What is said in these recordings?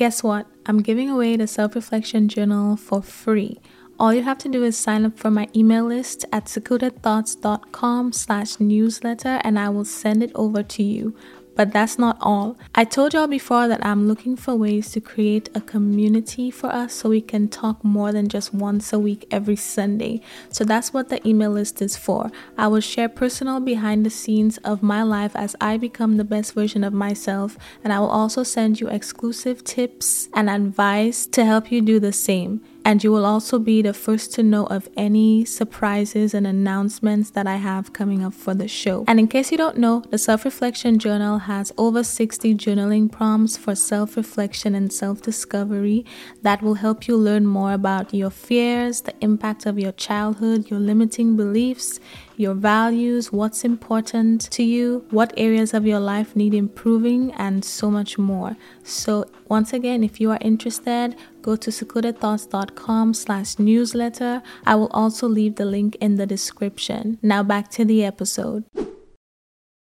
Guess what? I'm giving away the self reflection journal for free. All you have to do is sign up for my email list at secludedthoughts.com slash newsletter and I will send it over to you. But that's not all. I told y'all before that I'm looking for ways to create a community for us so we can talk more than just once a week every Sunday. So that's what the email list is for. I will share personal behind the scenes of my life as I become the best version of myself, and I will also send you exclusive tips and advice to help you do the same and you will also be the first to know of any surprises and announcements that I have coming up for the show. And in case you don't know, the Self Reflection Journal has over 60 journaling prompts for self reflection and self discovery that will help you learn more about your fears, the impact of your childhood, your limiting beliefs your values, what's important to you, what areas of your life need improving, and so much more. So once again, if you are interested, go to secludedthoughts.com slash newsletter. I will also leave the link in the description. Now back to the episode.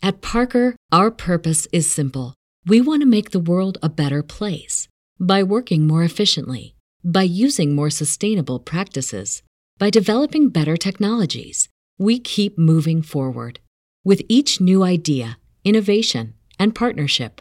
At Parker, our purpose is simple. We want to make the world a better place by working more efficiently, by using more sustainable practices, by developing better technologies we keep moving forward. With each new idea, innovation, and partnership,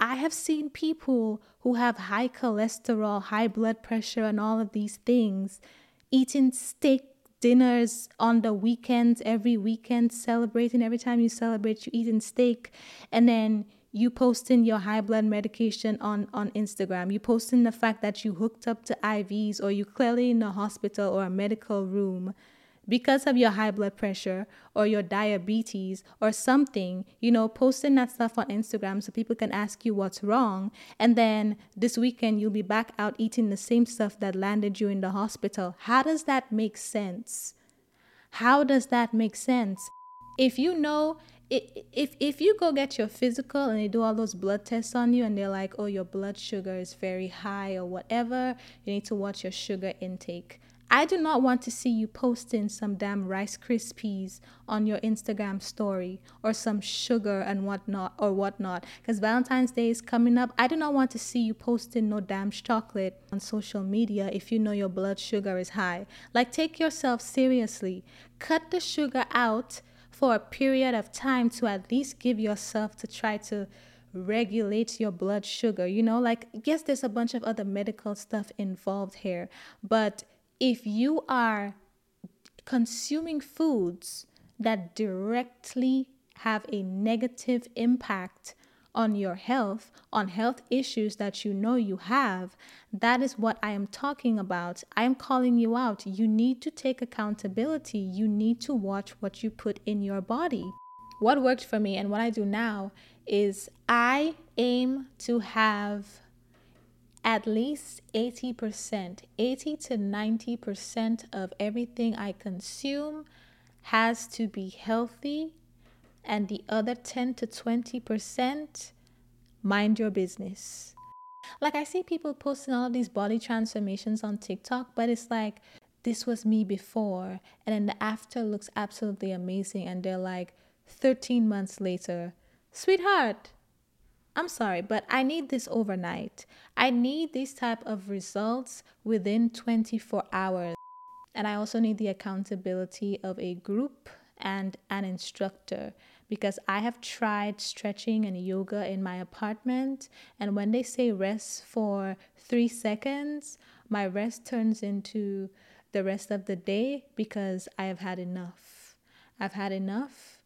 I have seen people who have high cholesterol, high blood pressure, and all of these things eating steak dinners on the weekends, every weekend, celebrating. Every time you celebrate, you eating steak, and then you posting your high blood medication on on Instagram. You posting the fact that you hooked up to IVs or you clearly in a hospital or a medical room because of your high blood pressure or your diabetes or something, you know, posting that stuff on Instagram so people can ask you what's wrong. And then this weekend, you'll be back out eating the same stuff that landed you in the hospital. How does that make sense? How does that make sense? If you know, if if you go get your physical and they do all those blood tests on you and they're like, oh, your blood sugar is very high or whatever, you need to watch your sugar intake. I do not want to see you posting some damn Rice Krispies on your Instagram story or some sugar and whatnot or whatnot. Because Valentine's Day is coming up. I do not want to see you posting no damn chocolate on social media if you know your blood sugar is high. Like, take yourself seriously. Cut the sugar out for a period of time to at least give yourself to try to regulate your blood sugar. You know, like, yes, there's a bunch of other medical stuff involved here, but if you are consuming foods that directly have a negative impact on your health, on health issues that you know you have, that is what I am talking about. I am calling you out. You need to take accountability. You need to watch what you put in your body. What worked for me and what I do now is I aim to have at least 80%, 80 to 90% of everything I consume has to be healthy, and the other 10 to 20%, mind your business. Like, I see people posting all of these body transformations on TikTok, but it's like, this was me before, and then the after looks absolutely amazing, and they're like, 13 months later, sweetheart, I'm sorry, but I need this overnight. I need these type of results within 24 hours. And I also need the accountability of a group and an instructor because I have tried stretching and yoga in my apartment. And when they say rest for three seconds, my rest turns into the rest of the day because I have had enough. I've had enough.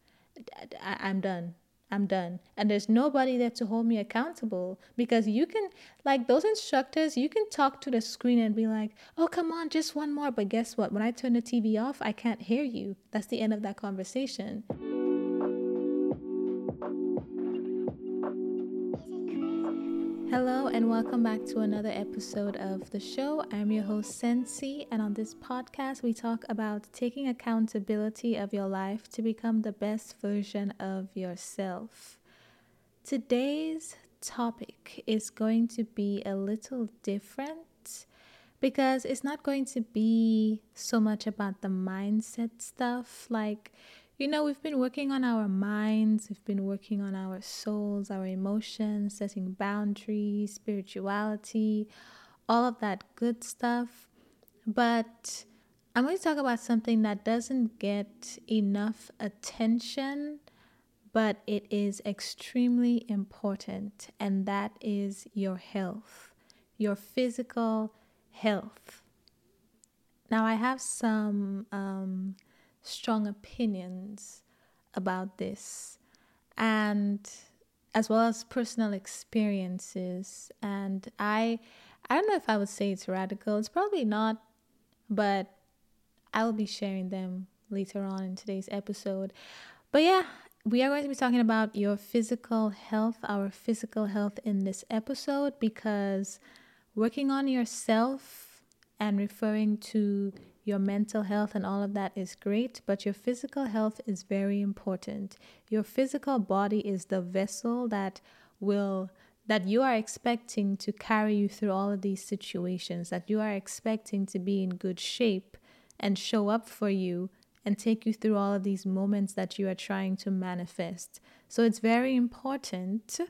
I'm done. I'm done. And there's nobody there to hold me accountable because you can, like those instructors, you can talk to the screen and be like, oh, come on, just one more. But guess what? When I turn the TV off, I can't hear you. That's the end of that conversation. Hello, and welcome back to another episode of the show. I'm your host, Sensi, and on this podcast, we talk about taking accountability of your life to become the best version of yourself. Today's topic is going to be a little different because it's not going to be so much about the mindset stuff like you know, we've been working on our minds, we've been working on our souls, our emotions, setting boundaries, spirituality, all of that good stuff. But I'm going to talk about something that doesn't get enough attention, but it is extremely important, and that is your health, your physical health. Now, I have some um, strong opinions about this. And as well as personal experiences. And i i don't know if i would say it's radical. It's probably not but i will be sharing them later on in today's episode. But yeah we are going to be talking about your physical health our physical health in this episode because working on yourself and referring to your mental health and all of that is great, but your physical health is very important. Your physical body is the vessel that will that you are expecting to carry you through all of these situations, that you are expecting to be in good shape and show up for you and take you through all of these moments that you are trying to manifest. So it's very important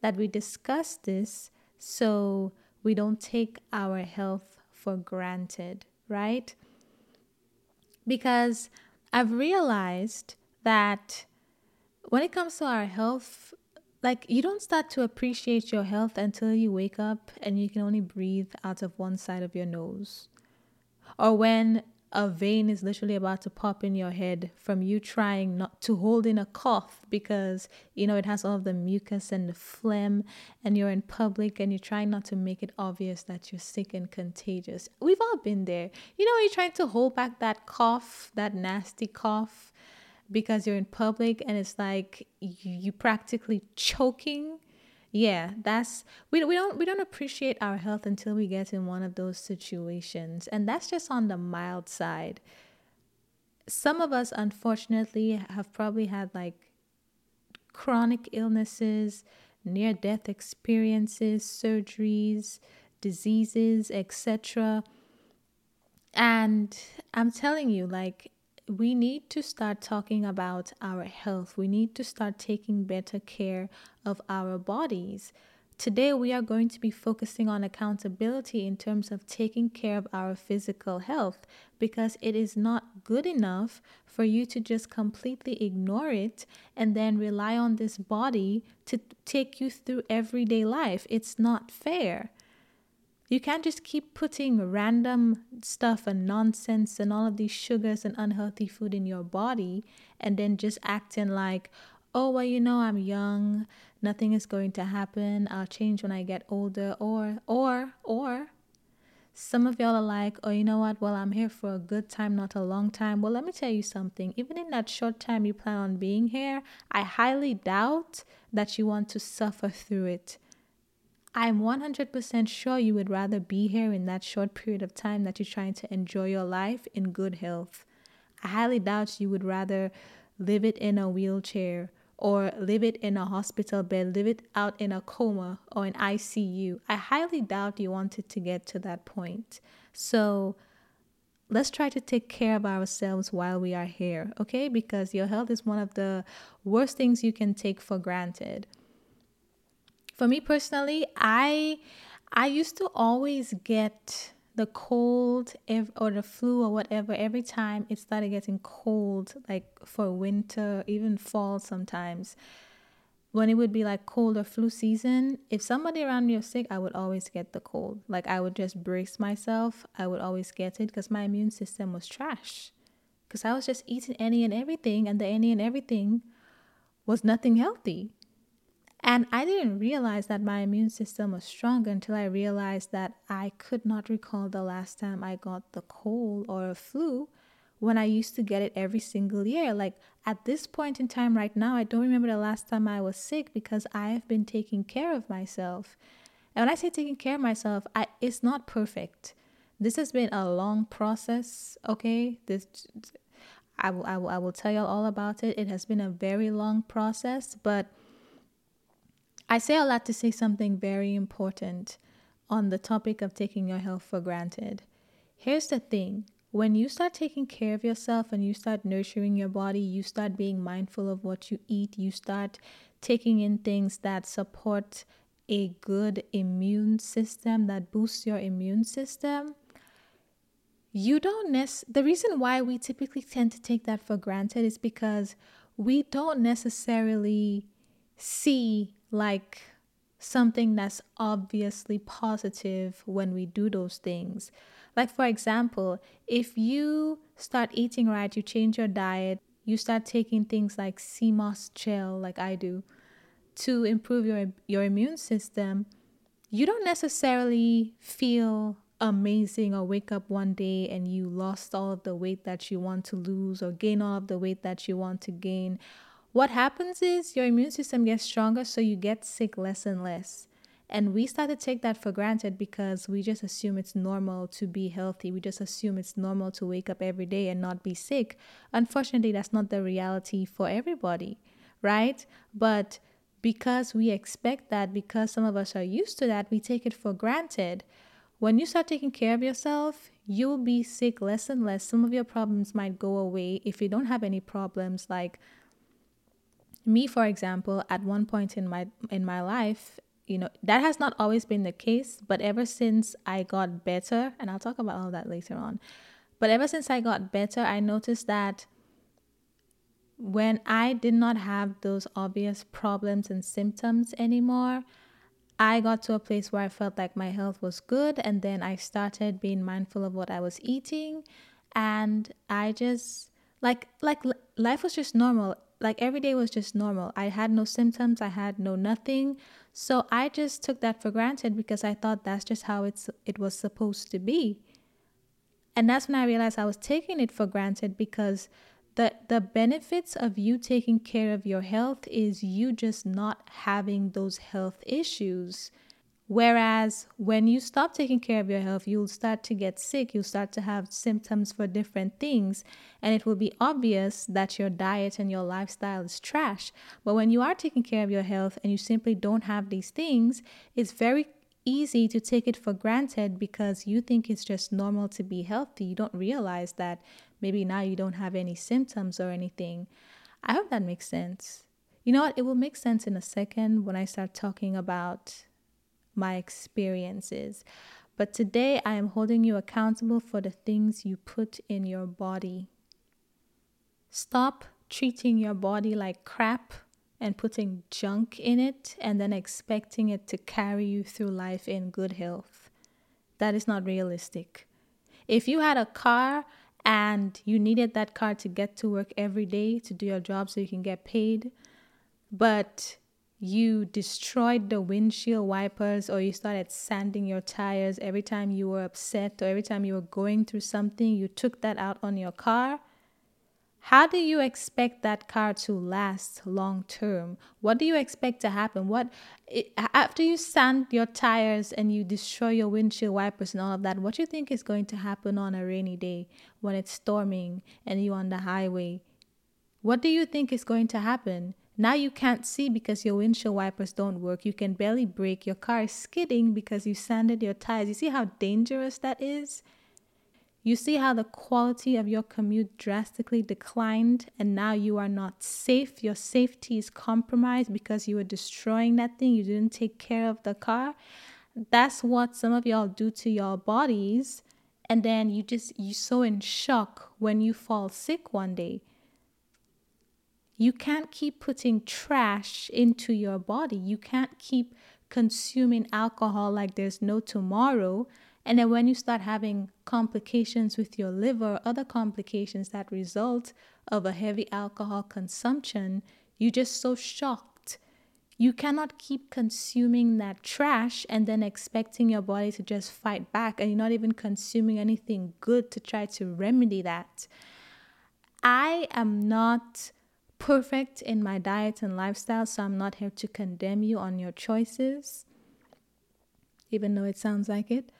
that we discuss this so we don't take our health for granted, right? Because I've realized that when it comes to our health, like you don't start to appreciate your health until you wake up and you can only breathe out of one side of your nose. Or when a vein is literally about to pop in your head from you trying not to hold in a cough because you know it has all of the mucus and the phlegm and you're in public and you're trying not to make it obvious that you're sick and contagious. We've all been there. You know, you're trying to hold back that cough, that nasty cough because you're in public and it's like you, you practically choking yeah that's we, we don't we don't appreciate our health until we get in one of those situations and that's just on the mild side. Some of us unfortunately have probably had like chronic illnesses near death experiences surgeries diseases etc and i'm telling you like we need to start talking about our health. We need to start taking better care of our bodies. Today, we are going to be focusing on accountability in terms of taking care of our physical health because it is not good enough for you to just completely ignore it and then rely on this body to take you through everyday life. It's not fair. You can't just keep putting random stuff and nonsense and all of these sugars and unhealthy food in your body and then just acting like, oh, well, you know, I'm young, nothing is going to happen, I'll change when I get older, or, or, or, some of y'all are like, oh, you know what? Well, I'm here for a good time, not a long time. Well, let me tell you something. Even in that short time you plan on being here, I highly doubt that you want to suffer through it. I'm 100% sure you would rather be here in that short period of time that you're trying to enjoy your life in good health. I highly doubt you would rather live it in a wheelchair or live it in a hospital bed, live it out in a coma or an ICU. I highly doubt you wanted to get to that point. So let's try to take care of ourselves while we are here, okay? Because your health is one of the worst things you can take for granted for me personally, I I used to always get the cold or the flu or whatever every time it started getting cold, like for winter, even fall sometimes. When it would be like cold or flu season, if somebody around me was sick, I would always get the cold. Like I would just brace myself. I would always get it because my immune system was trash. Because I was just eating any and everything, and the any and everything was nothing healthy. And I didn't realize that my immune system was strong until I realized that I could not recall the last time I got the cold or a flu when I used to get it every single year. Like at this point in time right now, I don't remember the last time I was sick because I have been taking care of myself. And when I say taking care of myself, I, it's not perfect. This has been a long process, okay? This I will, I will I will tell you all about it. It has been a very long process, but I say a lot to say something very important on the topic of taking your health for granted. Here's the thing when you start taking care of yourself and you start nurturing your body, you start being mindful of what you eat, you start taking in things that support a good immune system, that boosts your immune system. You don't necessarily, the reason why we typically tend to take that for granted is because we don't necessarily see like something that's obviously positive when we do those things. Like, for example, if you start eating right, you change your diet, you start taking things like sea moss gel, like I do, to improve your, your immune system, you don't necessarily feel amazing or wake up one day and you lost all of the weight that you want to lose or gain all of the weight that you want to gain what happens is your immune system gets stronger, so you get sick less and less. And we start to take that for granted because we just assume it's normal to be healthy. We just assume it's normal to wake up every day and not be sick. Unfortunately, that's not the reality for everybody, right? But because we expect that, because some of us are used to that, we take it for granted. When you start taking care of yourself, you'll be sick less and less. Some of your problems might go away if you don't have any problems like me for example at one point in my in my life you know that has not always been the case but ever since i got better and i'll talk about all that later on but ever since i got better i noticed that when i did not have those obvious problems and symptoms anymore i got to a place where i felt like my health was good and then i started being mindful of what i was eating and i just like like life was just normal like every day was just normal. I had no symptoms, I had no nothing. So I just took that for granted because I thought that's just how it's it was supposed to be. And that's when I realized I was taking it for granted because the the benefits of you taking care of your health is you just not having those health issues. Whereas when you stop taking care of your health, you'll start to get sick, you'll start to have symptoms for different things, and it will be obvious that your diet and your lifestyle is trash. But when you are taking care of your health and you simply don't have these things, it's very easy to take it for granted because you think it's just normal to be healthy. You don't realize that maybe now you don't have any symptoms or anything. I hope that makes sense. You know what? It will make sense in a second when I start talking about my experiences. But today I am holding you accountable for the things you put in your body. Stop treating your body like crap and putting junk in it and then expecting it to carry you through life in good health. That is not realistic. If you had a car and you needed that car to get to work every day to do your job so you can get paid, but you destroyed the windshield wipers or you started sanding your tires every time you were upset or every time you were going through something, you took that out on your car. How do you expect that car to last long term? What do you expect to happen? What after you sand your tires and you destroy your windshield wipers and all of that, what do you think is going to happen on a rainy day when it's storming and you're on the highway? What do you think is going to happen? Now you can't see because your windshield wipers don't work. You can barely brake. Your car is skidding because you sanded your tires. You see how dangerous that is? You see how the quality of your commute drastically declined, and now you are not safe. Your safety is compromised because you were destroying that thing. You didn't take care of the car. That's what some of y'all do to your bodies. And then you just, you so in shock when you fall sick one day. You can't keep putting trash into your body. You can't keep consuming alcohol like there's no tomorrow. And then when you start having complications with your liver, other complications that result of a heavy alcohol consumption, You're just so shocked. You cannot keep consuming that trash and then expecting your body to just fight back, and you're not even consuming anything good to try to remedy that. I am not perfect in my diet and lifestyle, so I'm not here to condemn you on your choices, even though it sounds like it.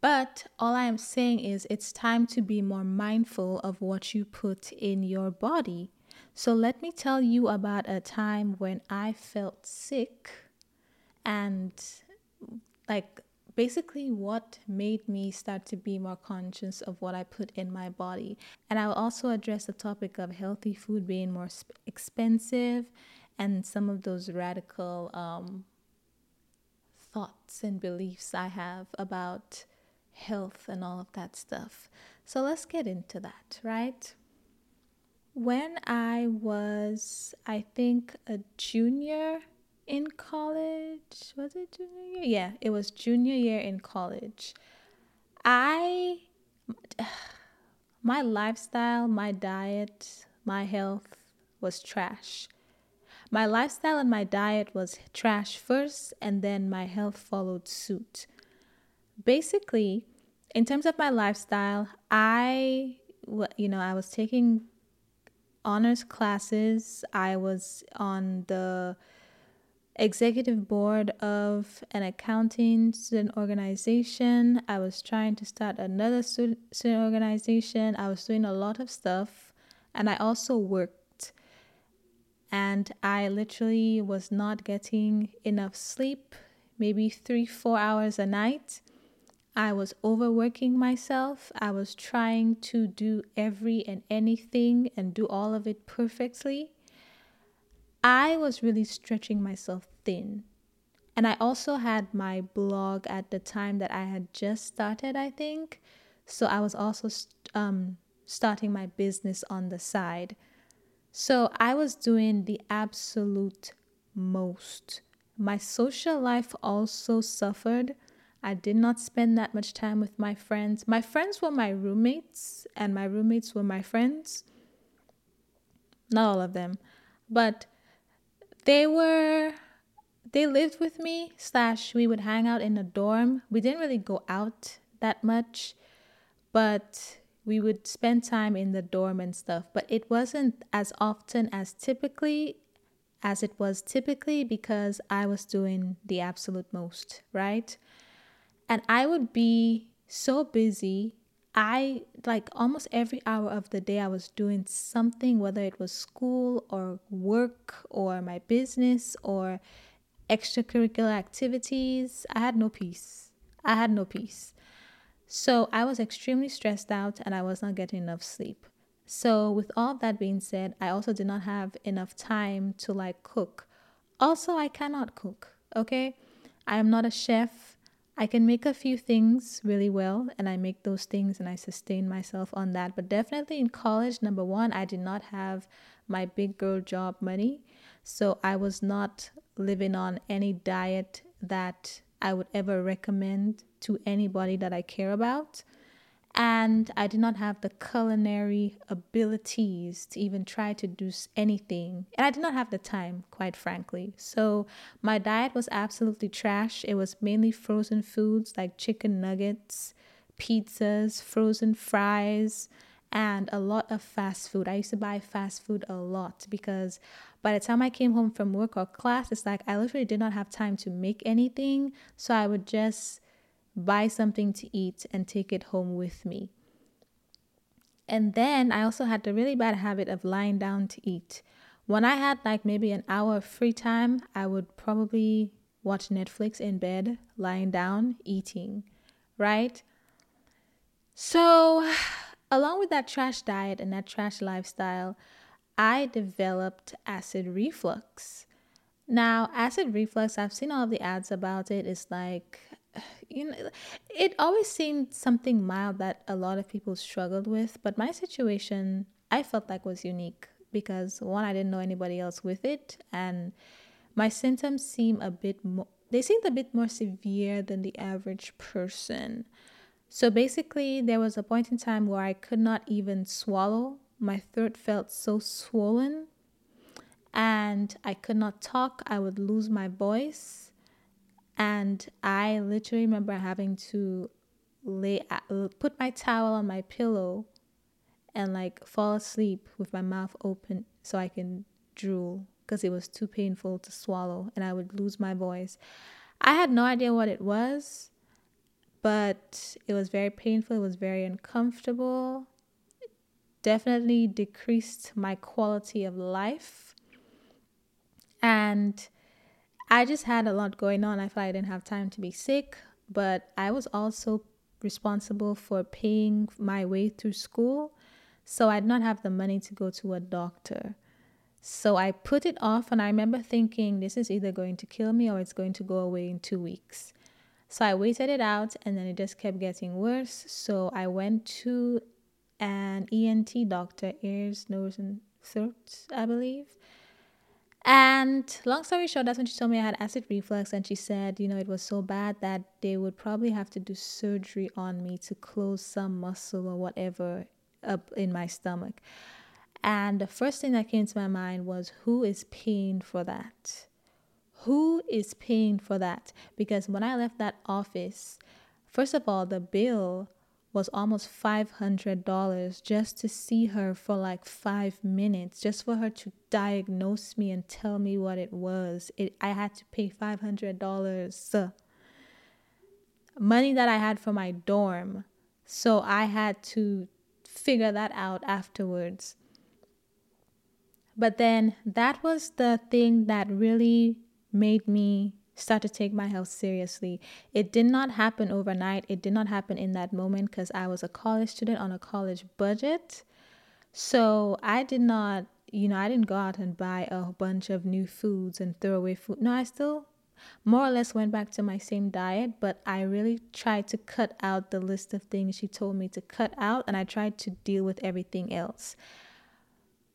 But all I am saying is it's time to be more mindful of what you put in your body. So let me tell you about a time when I felt sick and like basically what made me start to be more conscious of what I put in my body. And I will also address the topic of healthy food being more sp- expensive and some of those radical um, thoughts and beliefs I have about health and all of that stuff. So let's get into that, right? When I was, I think, a junior in college. Was it junior year? Yeah, it was junior year in college. I, my lifestyle, my diet, my health was trash. My lifestyle and my diet was trash first, and then my health followed suit. Basically, in terms of my lifestyle, I, you know, I was taking honors classes. I was on the executive board of an accounting student organization. I was trying to start another student, organization. I was doing a lot of stuff and I also worked. And I literally was not getting enough sleep, maybe three, four hours a night. I was overworking myself. I was trying to do every and anything and do all of it perfectly. I was really stretching myself thin. And I also had my blog at the time that I had just started, I think. So I was also um, starting my business on the side. So I was doing the absolute most. My social life also suffered. I did not spend that much time with my friends. My friends were my roommates, and my roommates were my friends. Not all of them, but they were they lived with me slash we would hang out in the dorm. We didn't really go out that much but we would spend time in the dorm and stuff. But it wasn't as often as typically as it was typically because i was doing the absolute most right? And i would be so busy I like almost every hour of the day I was doing something, whether it was school or work or my business or extracurricular activities. I had no peace. I had no peace. So I was extremely stressed out and I was not getting enough sleep. So, with all that being said, I also did not have enough time to like cook. Also, I cannot cook, okay? I am not a chef. I can make a few things really well and I make those things and I sustain myself on that. But definitely in college, number one, I did not have my big girl job money. So I was not living on any diet that I would ever recommend to anybody that I care about and I did not have the culinary abilities to even try to do anything. And I did not have the time, quite frankly. So my diet was absolutely trash. It was mainly frozen foods like chicken nuggets, pizzas, frozen fries, and a lot of fast food. I used to buy fast food a lot because by the time I came home from work or class, it's like I literally did not have time to make anything. So I would just buy something to eat, and take it home with me. And then I also had the really bad habit of lying down to eat. When I had like maybe an hour of free time, I would probably watch Netflix in bed, lying down, eating, right? So, along with that trash diet and that trash lifestyle, I developed acid reflux. Now, acid reflux, I've seen all of the ads about it. It's like you know, it always seemed something mild that a lot of people struggled with, but my situation I felt like was unique because one, I didn't know anybody else with it, and my symptoms seem a bit more, they seemed a bit more severe than the average person. So basically, there was a point in time where I could not even swallow. My throat felt so swollen and I could not talk. I would lose my voice. And I literally remember having to lay uh, put my towel on my pillow and like fall asleep with my mouth open so I can drool because it was too painful to swallow and I would lose my voice. I had no idea what it was, but it was very painful. It was very uncomfortable. It definitely decreased my quality of life. And I just had a lot going on. I felt I didn't have time to be sick, but I was also responsible for paying my way through school. So I did not have the money to go to a doctor. So I put it off, and I remember thinking, this is either going to kill me or it's going to go away in two weeks. So I waited it out, and then it just kept getting worse. So I went to an ENT doctor, ears, nose, and throat, I believe. And long story short, that's when she told me I had acid reflux, and she said, you know, it was so bad that they would probably have to do surgery on me to close some muscle or whatever up in my stomach. And the first thing that came to my mind was who is paying for that? Who is paying for that? Because when I left that office, first of all, the bill was almost $500 just to see her for like five minutes, just for her to diagnose me and tell me what it was. It, I had to pay $500 money that I had for my dorm. So I had to figure that out afterwards. But then that was the thing that really made me start to take my health seriously. It did not happen overnight. It did not happen in that moment because I was a college student on a college budget. So I did not, you know, I didn't go out and buy a bunch of new foods and throw away food. No, I still more or less went back to my same diet, but I really tried to cut out the list of things she told me to cut out and I tried to deal with everything else.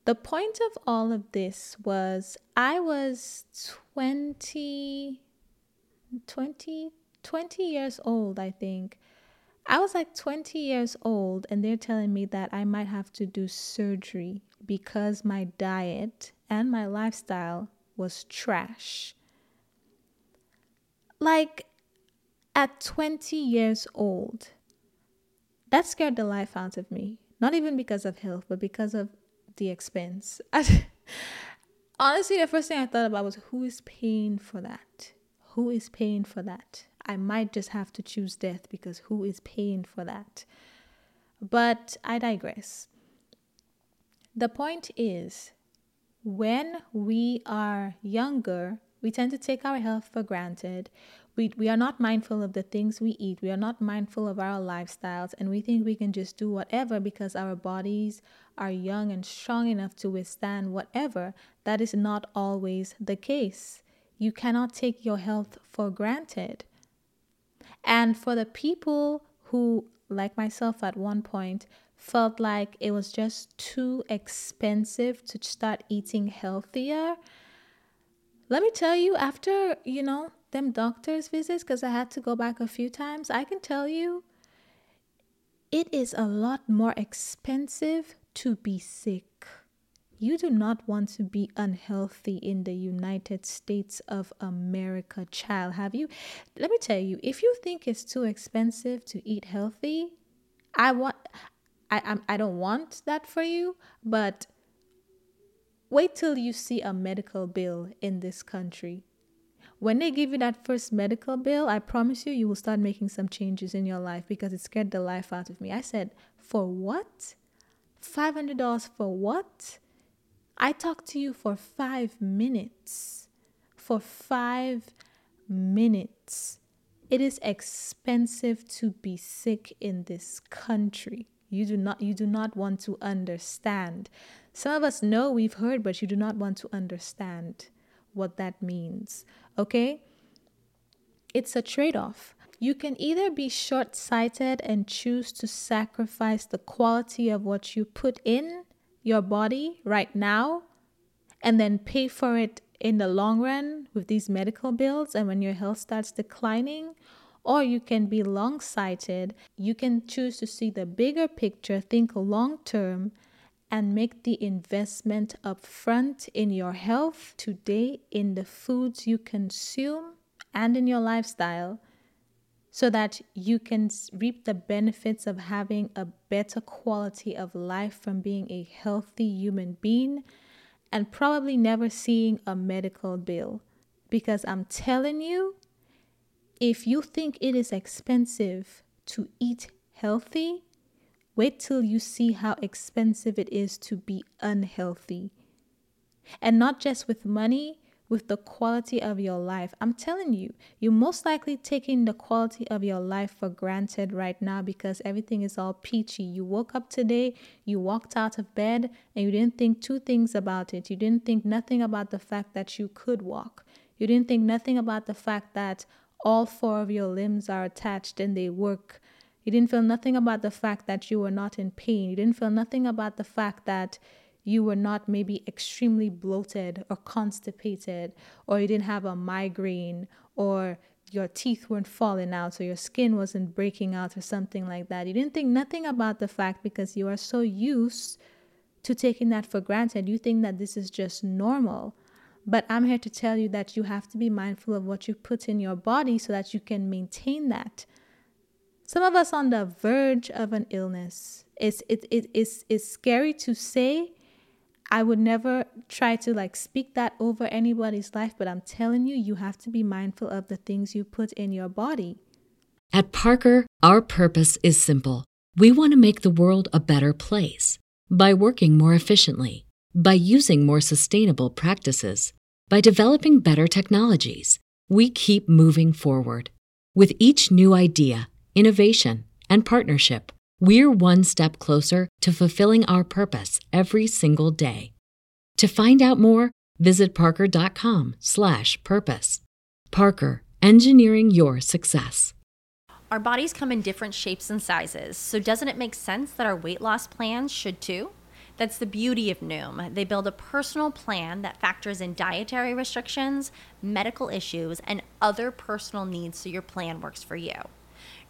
The point of all of this was I was 20, 20, 20 years old, I think. I was like 20 years old, and they're telling me that I might have to do surgery because my diet and my lifestyle was trash. Like at 20 years old, that scared the life out of me. Not even because of health, but because of the expense. honestly, the first thing I thought about was who is paying for that? Who is paying for that? I might just have to choose death because who is paying for that? But I digress. The point is, when we are younger, we tend to take our health for granted. We, we are not mindful of the things we eat. We are not mindful of our lifestyles. And we think we can just do whatever because our bodies are young and strong enough to withstand whatever. That is not always the case. You cannot take your health for granted. And for the people who, like myself at one point, felt like it was just too expensive to start eating healthier, let me tell you, after, you know, them doctor's visits, because I had to go back a few times, I can tell you it is a lot more expensive to be sick. You do not want to be unhealthy in the United States of America, child. Have you? Let me tell you, if you think it's too expensive to eat healthy, I want I I'm, I don't want that for you, but Wait till you see a medical bill in this country. When they give you that first medical bill, I promise you, you will start making some changes in your life because it scared the life out of me. I said, For what? $500 for what? I talked to you for five minutes. For five minutes. It is expensive to be sick in this country. You do not you do not want to understand. Some of us know we've heard, but you do not want to understand what that means. Okay? It's a trade off. You can either be short sighted and choose to sacrifice the quality of what you put in your body right now and then pay for it in the long run with these medical bills and when your health starts declining. Or you can be long sighted. You can choose to see the bigger picture, think long term, and make the investment up front in your health today, in the foods you consume, and in your lifestyle so that you can reap the benefits of having a better quality of life from being a healthy human being and probably never seeing a medical bill. Because I'm telling you, if you think it is expensive to eat healthy, Wait till you see how expensive it is to be unhealthy. And not just with money, with the quality of your life. I'm telling you, you're most likely taking the quality of your life for granted right now because everything is all peachy. You woke up today, you walked out of bed, and you didn't think two things about it. You didn't think nothing about the fact that you could walk. You didn't think nothing about the fact that all four of your limbs are attached and they work you didn't feel nothing about the fact that you were not in pain. You didn't feel nothing about the fact that you were not maybe extremely bloated or constipated, or you didn't have a migraine, or your teeth weren't falling out, or your skin wasn't breaking out, or something like that. You didn't think nothing about the fact because you are so used to taking that for granted. You think that this is just normal. But I'm here to tell you that you have to be mindful of what you put in your body so that you can maintain that some of us on the verge of an illness. It's it, it it's it's scary to say. I would never try to like speak that over anybody's life, but I'm telling you, you have to be mindful of the things you put in your body. At Parker, our purpose is simple. We want to make the world a better place by working more efficiently, by using more sustainable practices, by developing better technologies. We keep moving forward. With each new idea, innovation, and partnership, we're one step closer to fulfilling our purpose every single day. To find out more, visit parker.com/purpose. Parker, engineering your success. Our bodies come in different shapes and sizes, so doesn't it make sense that our weight loss plans should too? That's the beauty of Noom. They build a personal plan that factors in dietary restrictions, medical issues, and other personal needs so your plan works for you.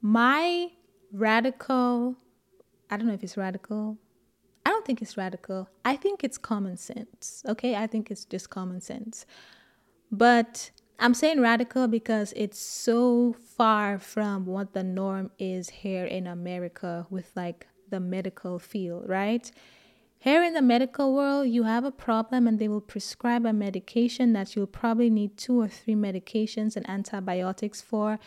My radical, I don't know if it's radical. I don't think it's radical. I think it's common sense. Okay. I think it's just common sense. But I'm saying radical because it's so far from what the norm is here in America with like the medical field, right? Here in the medical world, you have a problem and they will prescribe a medication that you'll probably need two or three medications and antibiotics for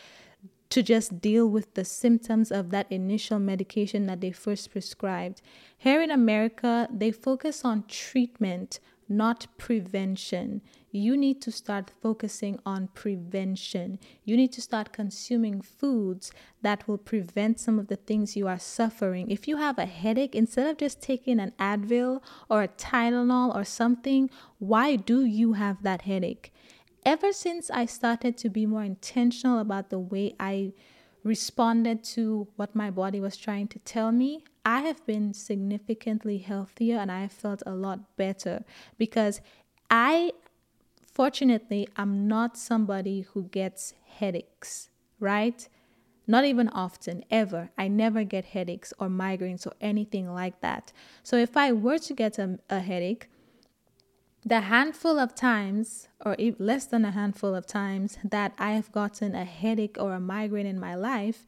to just deal with the symptoms of that initial medication that they first prescribed. Here in America, they focus on treatment, not prevention. You need to start focusing on prevention. You need to start consuming foods that will prevent some of the things you are suffering. If you have a headache, instead of just taking an Advil or a Tylenol or something, why do you have that headache? Ever since I started to be more intentional about the way I responded to what my body was trying to tell me, I have been significantly healthier and I have felt a lot better because I, fortunately, I'm not somebody who gets headaches, right? Not even often, ever. I never get headaches or migraines or anything like that. So if I were to get a, a headache, the handful of times, or less than a handful of times, that I have gotten a headache or a migraine in my life,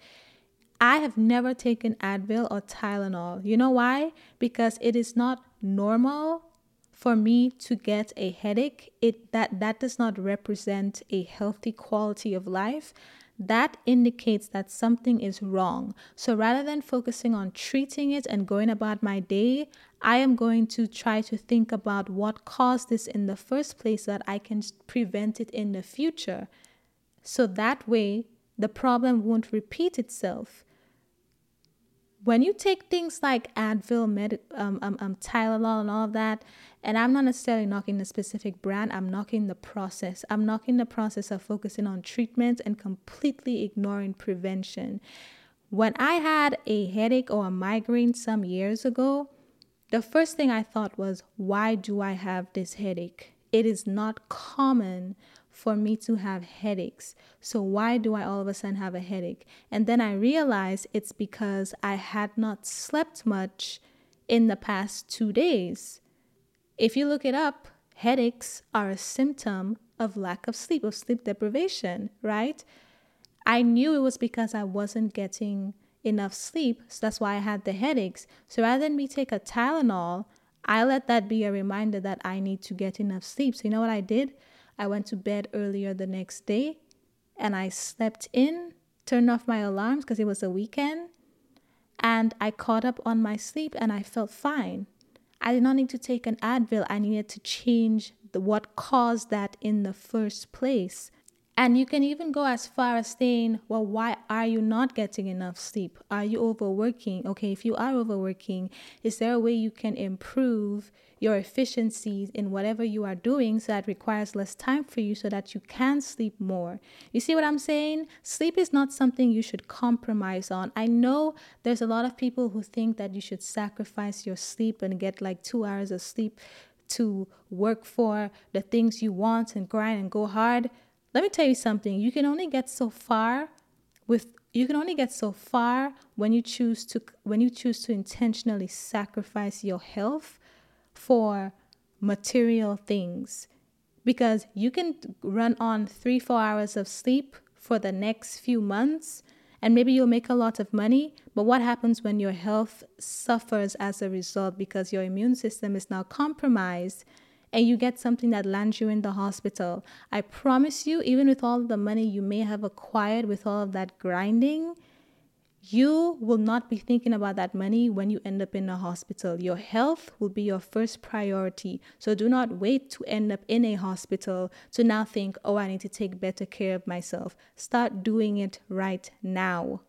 I have never taken Advil or Tylenol. You know why? Because it is not normal for me to get a headache. It that that does not represent a healthy quality of life that indicates that something is wrong. So rather than focusing on treating it and going about my day, I am going to try to think about what caused this in the first place so that I can prevent it in the future. So that way, the problem won't repeat itself when you take things like Advil, um, um, um, Tylenol, and all of that, and I'm not necessarily knocking the specific brand, I'm knocking the process. I'm knocking the process of focusing on treatment and completely ignoring prevention. When I had a headache or a migraine some years ago, the first thing I thought was, why do I have this headache? It is not common for me to have headaches. So, why do I all of a sudden have a headache? And then I realized it's because I had not slept much in the past two days. If you look it up, headaches are a symptom of lack of sleep, of sleep deprivation, right? I knew it was because I wasn't getting enough sleep. So that's why I had the headaches. So rather than me take a Tylenol, I let that be a reminder that I need to get enough sleep. So you know what I did? I went to bed earlier the next day and I slept in, turned off my alarms because it was a weekend, and I caught up on my sleep and I felt fine. I did not need to take an Advil. I needed to change the, what caused that in the first place. And you can even go as far as saying, well, why are you not getting enough sleep? Are you overworking? Okay, if you are overworking, is there a way you can improve your efficiencies in whatever you are doing so that requires less time for you so that you can sleep more? You see what I'm saying? Sleep is not something you should compromise on. I know there's a lot of people who think that you should sacrifice your sleep and get like two hours of sleep to work for the things you want and grind and go hard let me tell you something. You can only get so far with you can only get so far when you choose to when you choose to intentionally sacrifice your health for material things because you can run on 3 4 hours of sleep for the next few months and maybe you'll make a lot of money but what happens when your health suffers as a result because your immune system is now compromised and you get something that lands you in the hospital. I promise you, even with all the money you may have acquired with all of that grinding, you will not be thinking about that money when you end up in a hospital. Your health will be your first priority. So do not wait to end up in a hospital to now think, oh, I need to take better care of myself. Start doing it right now.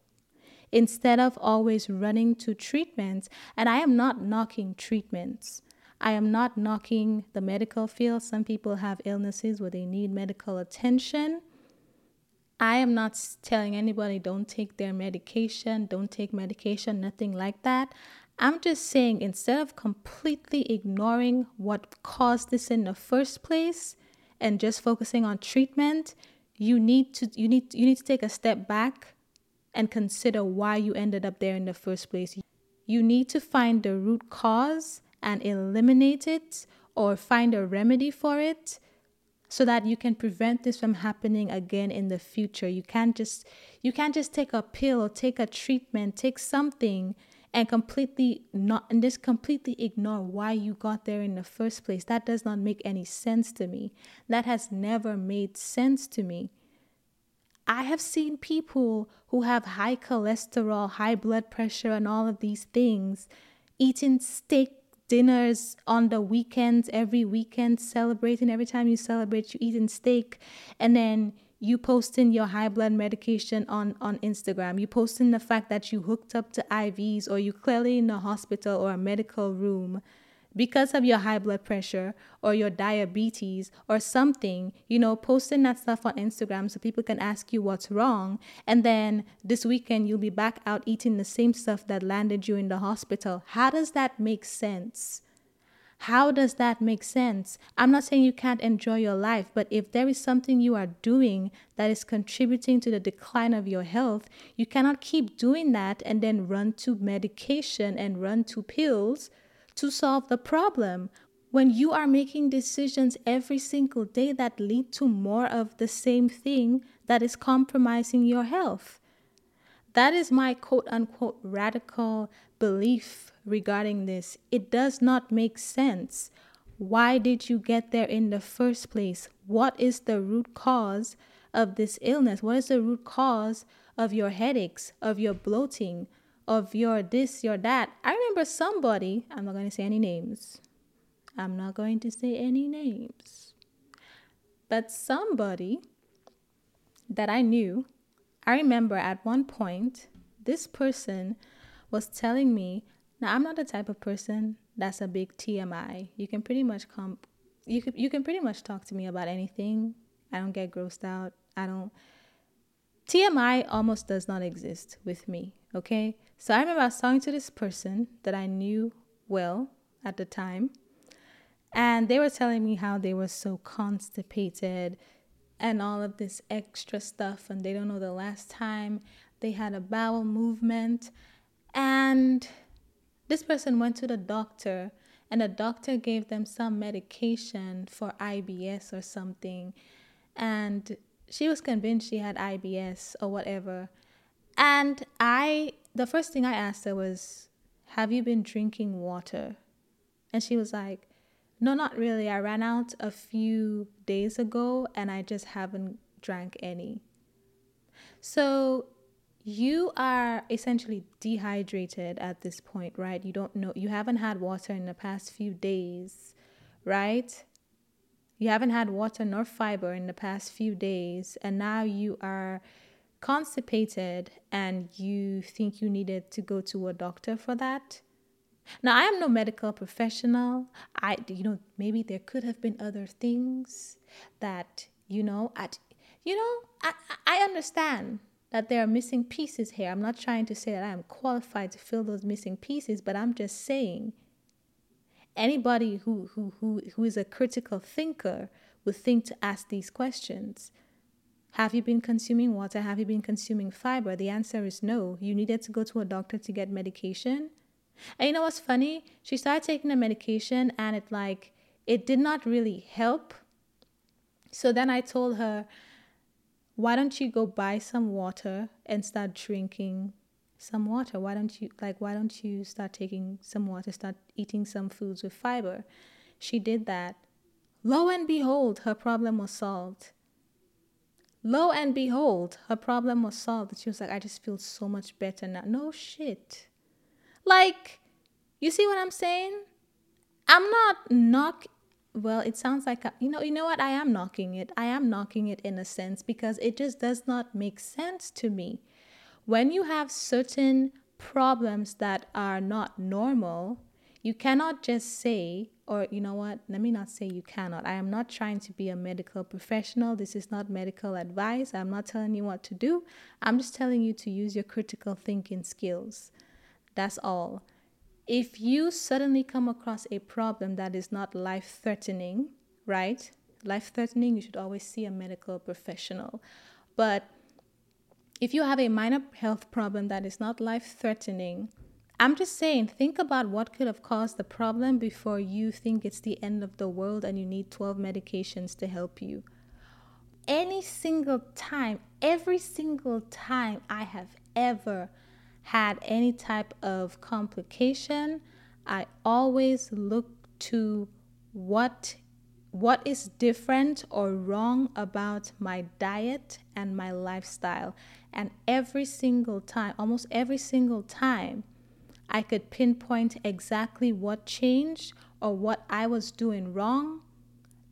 Instead of always running to treatments, and I am not knocking treatments. I am not knocking the medical field. Some people have illnesses where they need medical attention. I am not telling anybody don't take their medication, don't take medication, nothing like that. I'm just saying instead of completely ignoring what caused this in the first place and just focusing on treatment, you need to you need you need to take a step back and consider why you ended up there in the first place. You need to find the root cause and eliminate it or find a remedy for it so that you can prevent this from happening again in the future. You can't just you can't just take a pill or take a treatment, take something and completely not and just completely ignore why you got there in the first place. That does not make any sense to me. That has never made sense to me. I have seen people who have high cholesterol, high blood pressure, and all of these things eating steak dinners on the weekends, every weekend, celebrating. Every time you celebrate, you eating steak, and then you posting your high blood medication on on Instagram. You posting the fact that you hooked up to IVs or you clearly in a hospital or a medical room because of your high blood pressure or your diabetes or something, you know, posting that stuff on Instagram so people can ask you what's wrong. And then this weekend, you'll be back out eating the same stuff that landed you in the hospital. How does that make sense? How does that make sense? I'm not saying you can't enjoy your life, but if there is something you are doing that is contributing to the decline of your health, you cannot keep doing that and then run to medication and run to pills to solve the problem. When you are making decisions every single day that lead to more of the same thing that is compromising your health. That is my quote unquote radical belief regarding this. It does not make sense. Why did you get there in the first place? What is the root cause of this illness? What is the root cause of your headaches, of your bloating, of your this, your that? I remember somebody, I'm not going to say any names. I'm not going to say any names. But somebody that I knew, I remember at one point, this person was telling me, now I'm not the type of person that's a big TMI. You can pretty much come you can you can pretty much talk to me about anything. I don't get grossed out. I don't TMI almost does not exist with me, okay? So I remember I was talking to this person that I knew well at the time, and they were telling me how they were so constipated and all of this extra stuff, and they don't know the last time they had a bowel movement and this person went to the doctor, and the doctor gave them some medication for IBS or something. And she was convinced she had IBS or whatever. And I, the first thing I asked her was, Have you been drinking water? And she was like, No, not really. I ran out a few days ago and I just haven't drank any. So you are essentially dehydrated at this point, right? You don't know, you haven't had water in the past few days, right? You haven't had water nor fiber in the past few days, and now you are constipated and you think you needed to go to a doctor for that. Now, I am no medical professional. I, you know, maybe there could have been other things that, you know, at, you know, I, I understand that there are missing pieces here. I'm not trying to say that I am qualified to fill those missing pieces, but I'm just saying anybody who, who, who, who is a critical thinker would think to ask these questions. Have you been consuming water? Have you been consuming fiber? The answer is no. You needed to go to a doctor to get medication. And you know what's funny? She started taking the medication and it like it did not really help. So then I told her, why don't you go buy some water and start drinking some water? Why don't you like why don't you start taking some water, start eating some foods with fiber? She did that. Lo and behold, her problem was solved. Lo and behold, her problem was solved. She was like, I just feel so much better now. No shit. Like, you see what I'm saying? I'm not knock well it sounds like a, you know you know what i am knocking it i am knocking it in a sense because it just does not make sense to me when you have certain problems that are not normal you cannot just say or you know what? Let me not say you cannot. I am not trying to be a medical professional. This is not medical advice. I'm not telling you what to do. I'm just telling you to use your critical thinking skills. That's all. If you suddenly come across a problem that is not life threatening, right? Life threatening, you should always see a medical professional. But if you have a minor health problem that is not life threatening, I'm just saying, think about what could have caused the problem before you think it's the end of the world and you need 12 medications to help you. Any single time, every single time I have ever had any type of complication, I always look to what what is different or wrong about my diet and my lifestyle. And every single time, almost every single time, I could pinpoint exactly what changed or what I was doing wrong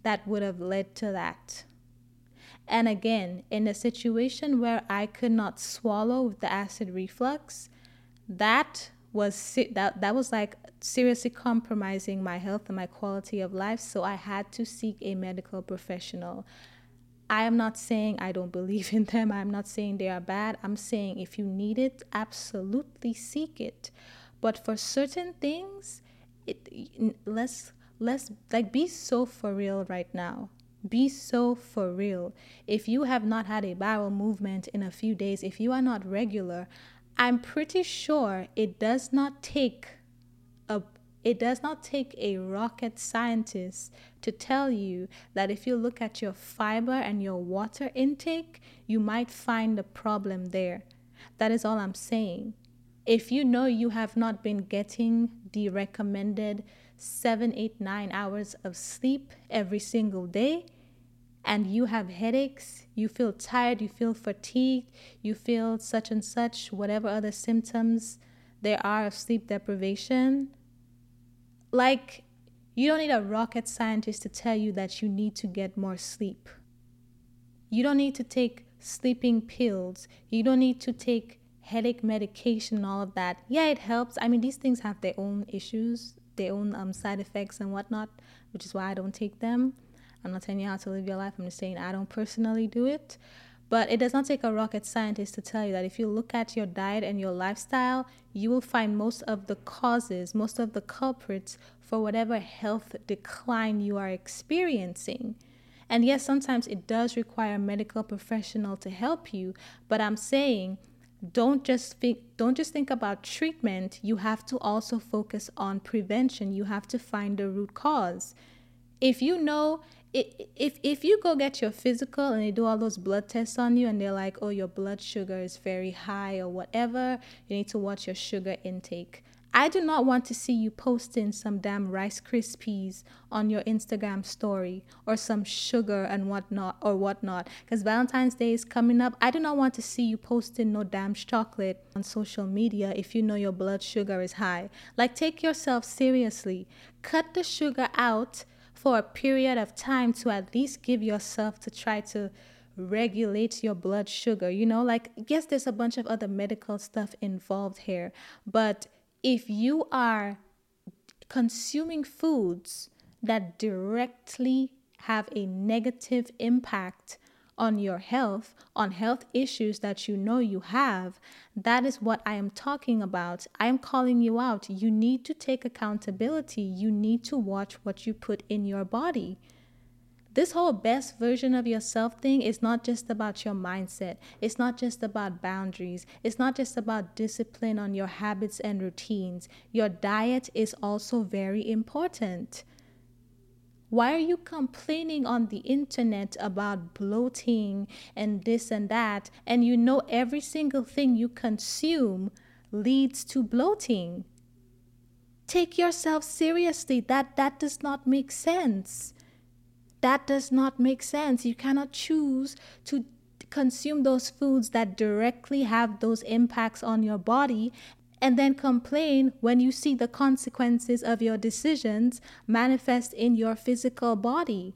that would have led to that. And again, in a situation where I could not swallow with the acid reflux, that was that that was like seriously compromising my health and my quality of life so i had to seek a medical professional. I am not saying i don't believe in them. I'm not saying they are bad. I'm saying if you need it absolutely seek it but for certain things it let's let's like be so for real right now. Be so for real. If you have not had a bowel movement in a few days, if you are not regular, I'm pretty sure it does not take a it does not take a rocket scientist to tell you that if you look at your fiber and your water intake, you might find a problem there. That is all I'm saying. If you know you have not been getting the recommended seven, eight, nine hours of sleep every single day, and you have headaches, you feel tired, you feel fatigued, you feel such and such, whatever other symptoms there are of sleep deprivation, like you don't need a rocket scientist to tell you that you need to get more sleep. You don't need to take sleeping pills. You don't need to take headache medication all of that. Yeah, it helps. I mean, these things have their own issues, their own um, side effects and whatnot, which is why I don't take them. I'm not telling you how to live your life. I'm just saying I don't personally do it. But it does not take a rocket scientist to tell you that if you look at your diet and your lifestyle, you will find most of the causes, most of the culprits for whatever health decline you are experiencing. And yes, sometimes it does require a medical professional to help you, but I'm saying don't just think don't just think about treatment, you have to also focus on prevention. You have to find the root cause. If you know if if you go get your physical and they do all those blood tests on you and they're like, "Oh, your blood sugar is very high or whatever," you need to watch your sugar intake. I do not want to see you posting some damn Rice Krispies on your Instagram story or some sugar and whatnot or whatnot. Because Valentine's Day is coming up. I do not want to see you posting no damn chocolate on social media if you know your blood sugar is high. Like, take yourself seriously. Cut the sugar out for a period of time to at least give yourself to try to regulate your blood sugar. You know, like, yes, there's a bunch of other medical stuff involved here, but if you are consuming foods that directly have a negative impact on your health, on health issues that you know you have, that is what I am talking about. I am calling you out. You need to take accountability. You need to watch what you put in your body. This whole best version of yourself thing is not just about your mindset. It's not just about boundaries. It's not just about discipline on your habits and routines. Your diet is also very important. Why are you complaining on the internet about bloating and this and that, and you know every single thing you consume leads to bloating? Take yourself seriously. That that does not make sense. That does not make sense. You cannot choose to consume those foods that directly have those impacts on your body and then complain when you see the consequences of your decisions manifest in your physical body.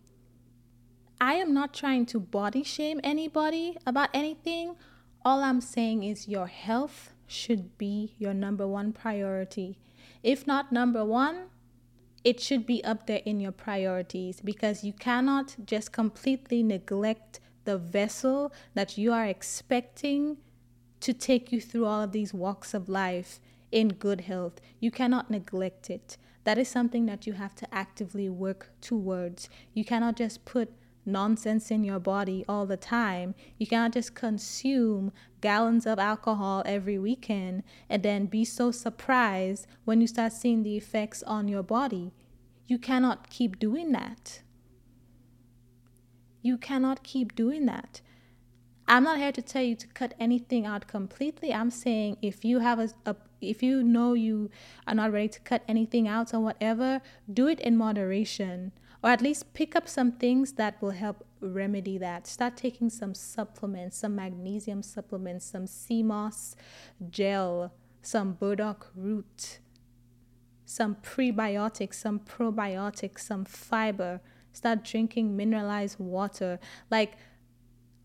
I am not trying to body shame anybody about anything. All I'm saying is your health should be your number one priority. If not number one, it should be up there in your priorities because you cannot just completely neglect the vessel that you are expecting to take you through all of these walks of life in good health. You cannot neglect it. That is something that you have to actively work towards. You cannot just put nonsense in your body all the time. You cannot just consume gallons of alcohol every weekend and then be so surprised when you start seeing the effects on your body. You cannot keep doing that. You cannot keep doing that. I'm not here to tell you to cut anything out completely. I'm saying if you have a, a, if you know you are not ready to cut anything out or whatever, do it in moderation or at least pick up some things that will help remedy that. Start taking some supplements, some magnesium supplements, some sea moss gel, some burdock root, some prebiotics, some probiotics, some fiber. Start drinking mineralized water. Like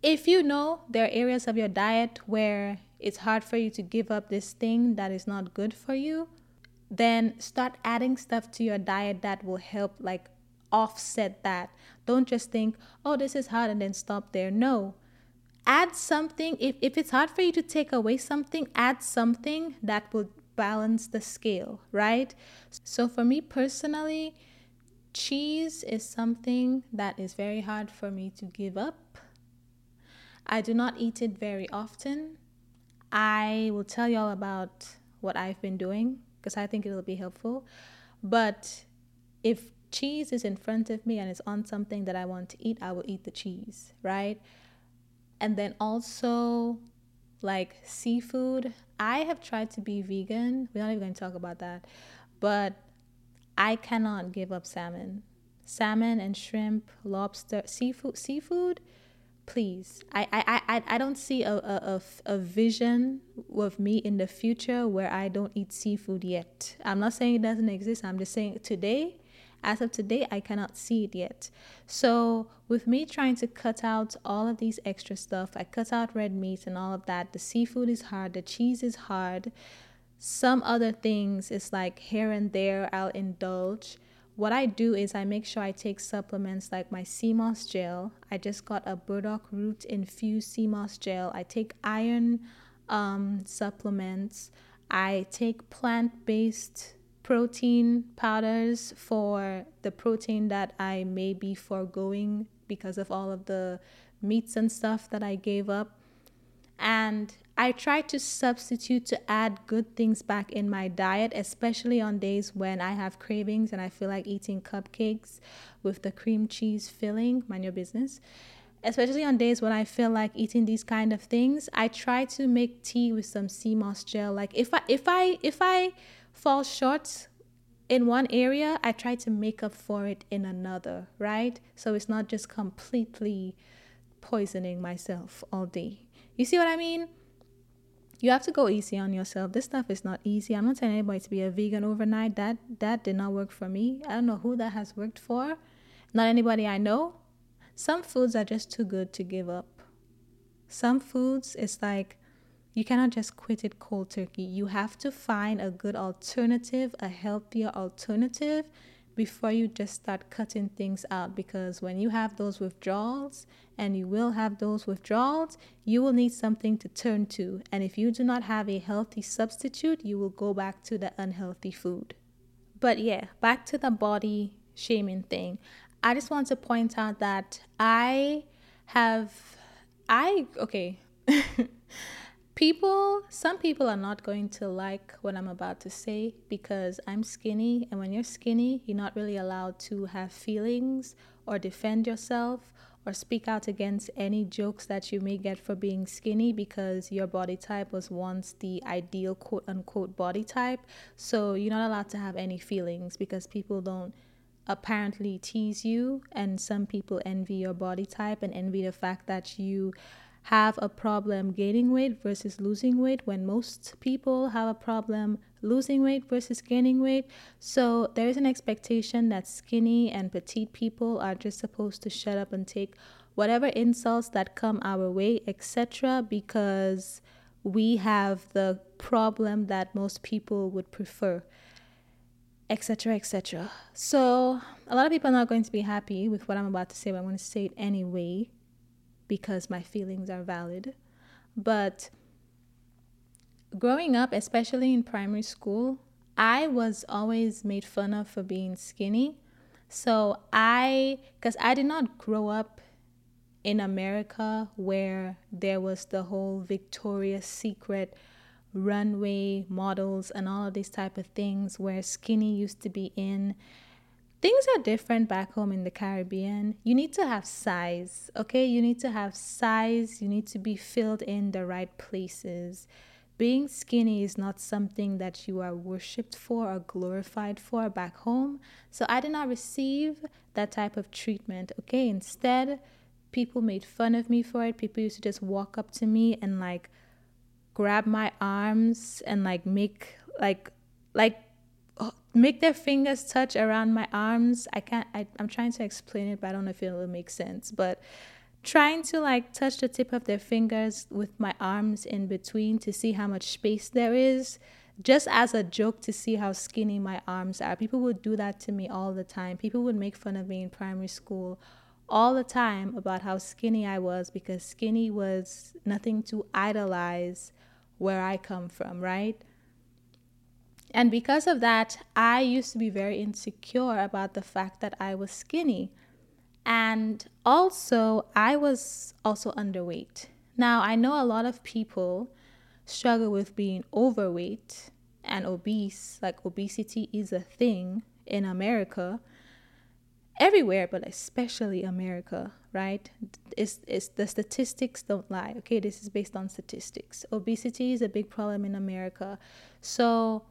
if you know there are areas of your diet where it's hard for you to give up this thing that is not good for you, then start adding stuff to your diet that will help like offset that. Don't just think, oh, this is hard and then stop there. No. Add something. If, if it's hard for you to take away something, add something that will balance the scale, right? So for me personally, cheese is something that is very hard for me to give up. I do not eat it very often. I will tell y'all about what I've been doing because I think it'll be helpful. But if cheese is in front of me and it's on something that I want to eat, I will eat the cheese, right? And then also like seafood. I have tried to be vegan. We're not even going to talk about that. But I cannot give up salmon. Salmon and shrimp, lobster, seafood, seafood. Please, I I, I, I don't see a, a, a, a vision of me in the future where I don't eat seafood yet. I'm not saying it doesn't exist. I'm just saying today as of today, I cannot see it yet. So, with me trying to cut out all of these extra stuff, I cut out red meat and all of that. The seafood is hard, the cheese is hard. Some other things is like here and there I'll indulge. What I do is I make sure I take supplements like my sea moss gel. I just got a burdock root infused sea moss gel. I take iron um, supplements. I take plant based protein powders for the protein that I may be foregoing because of all of the meats and stuff that I gave up. And I try to substitute to add good things back in my diet, especially on days when I have cravings and I feel like eating cupcakes with the cream cheese filling. Mind your business. Especially on days when I feel like eating these kind of things, I try to make tea with some sea moss gel. Like if I if I if I fall short in one area, I try to make up for it in another, right? So it's not just completely poisoning myself all day. You see what I mean? You have to go easy on yourself. This stuff is not easy. I'm not telling anybody to be a vegan overnight. That that did not work for me. I don't know who that has worked for. Not anybody I know. Some foods are just too good to give up. Some foods it's like you cannot just quit it cold turkey. You have to find a good alternative, a healthier alternative before you just start cutting things out. Because when you have those withdrawals and you will have those withdrawals you will need something to turn to. And if you do not have a healthy substitute you will go back to the unhealthy food. But yeah back to the body shaming thing. I just want to point out that i have i okay People, some people are not going to like what I'm about to say because I'm skinny, and when you're skinny, you're not really allowed to have feelings or defend yourself or speak out against any jokes that you may get for being skinny because your body type was once the ideal quote unquote body type. So you're not allowed to have any feelings because people don't apparently tease you, and some people envy your body type and envy the fact that you have a problem gaining weight versus losing weight when most people have a problem losing weight versus gaining weight. So there is an expectation that skinny and petite people are just supposed to shut up and take whatever insults that come our way, etc., because we have the problem that most people would prefer etc etc so a lot of people are not going to be happy with what i'm about to say but i'm going to say it anyway because my feelings are valid. But growing up, especially in primary school, I was always made fun of for being skinny. So I, because I did not grow up in America where there was the whole Victoria's Secret runway models and all of these type of things where skinny used to be in things are different back home in the Caribbean. You need to have size, okay? You need to have size. You need to be filled in the right places. Being skinny is not something that you are worshipped for or glorified for back home. So I did not receive that type of treatment, okay? Instead, people made fun of me for it. People used to just walk up to me and like grab my arms and like make like like make their fingers touch around my arms. I can't, I, I'm trying to explain it, but I don't know if it will make sense. But trying to like touch the tip of their fingers with my arms in between to see how much space there is just as a joke to see how skinny my arms are. People would do that to me all the time. People would make fun of me in primary school all the time about how skinny I was because skinny was nothing to idolize where I come from, right? And because of that, I used to be very insecure about the fact that I was skinny. And also, I was also underweight. Now, I know a lot of people struggle with being overweight and obese. Like, obesity is a thing in America, everywhere, but especially America, right? It's, it's, the statistics don't lie, okay? This is based on statistics. Obesity is a big problem in America. So,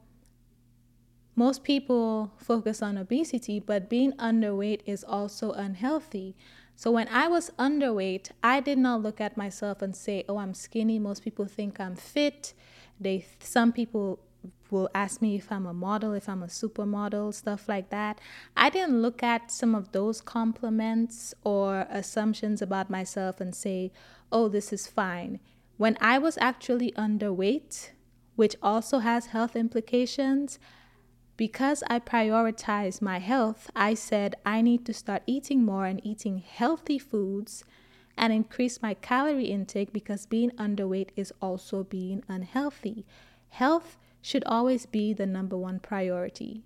most people focus on obesity, but being underweight is also unhealthy. So when I was underweight, I did not look at myself and say, "Oh, I'm skinny." Most people think I'm fit. They some people will ask me if I'm a model, if I'm a supermodel, stuff like that. I didn't look at some of those compliments or assumptions about myself and say, "Oh, this is fine." When I was actually underweight, which also has health implications, because I prioritize my health, I said I need to start eating more and eating healthy foods and increase my calorie intake because being underweight is also being unhealthy. Health should always be the number one priority.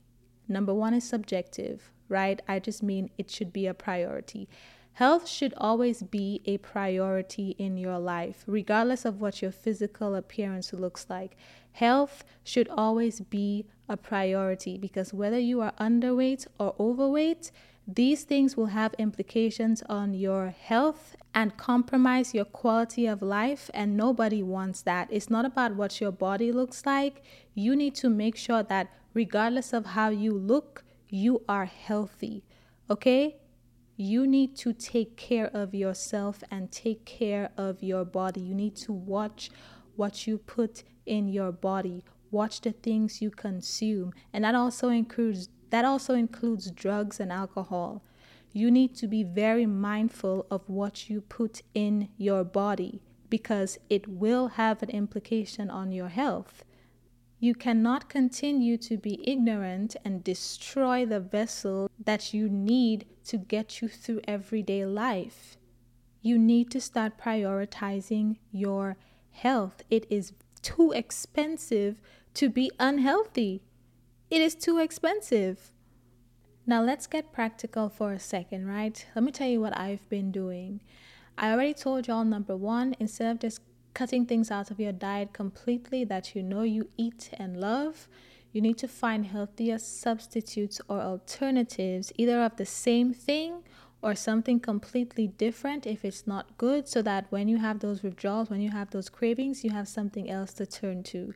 Number one is subjective, right? I just mean it should be a priority. Health should always be a priority in your life, regardless of what your physical appearance looks like. Health should always be a priority because whether you are underweight or overweight, these things will have implications on your health and compromise your quality of life, and nobody wants that. It's not about what your body looks like. You need to make sure that, regardless of how you look, you are healthy. Okay? You need to take care of yourself and take care of your body. You need to watch what you put in your body. Watch the things you consume. And that also includes that also includes drugs and alcohol. You need to be very mindful of what you put in your body because it will have an implication on your health. You cannot continue to be ignorant and destroy the vessel that you need to get you through everyday life. You need to start prioritizing your health. It is too expensive to be unhealthy. It is too expensive. Now, let's get practical for a second, right? Let me tell you what I've been doing. I already told y'all number one, instead of just cutting things out of your diet completely that you know you eat and love, you need to find healthier substitutes or alternatives, either of the same thing or something completely different if it's not good, so that when you have those withdrawals, when you have those cravings, you have something else to turn to.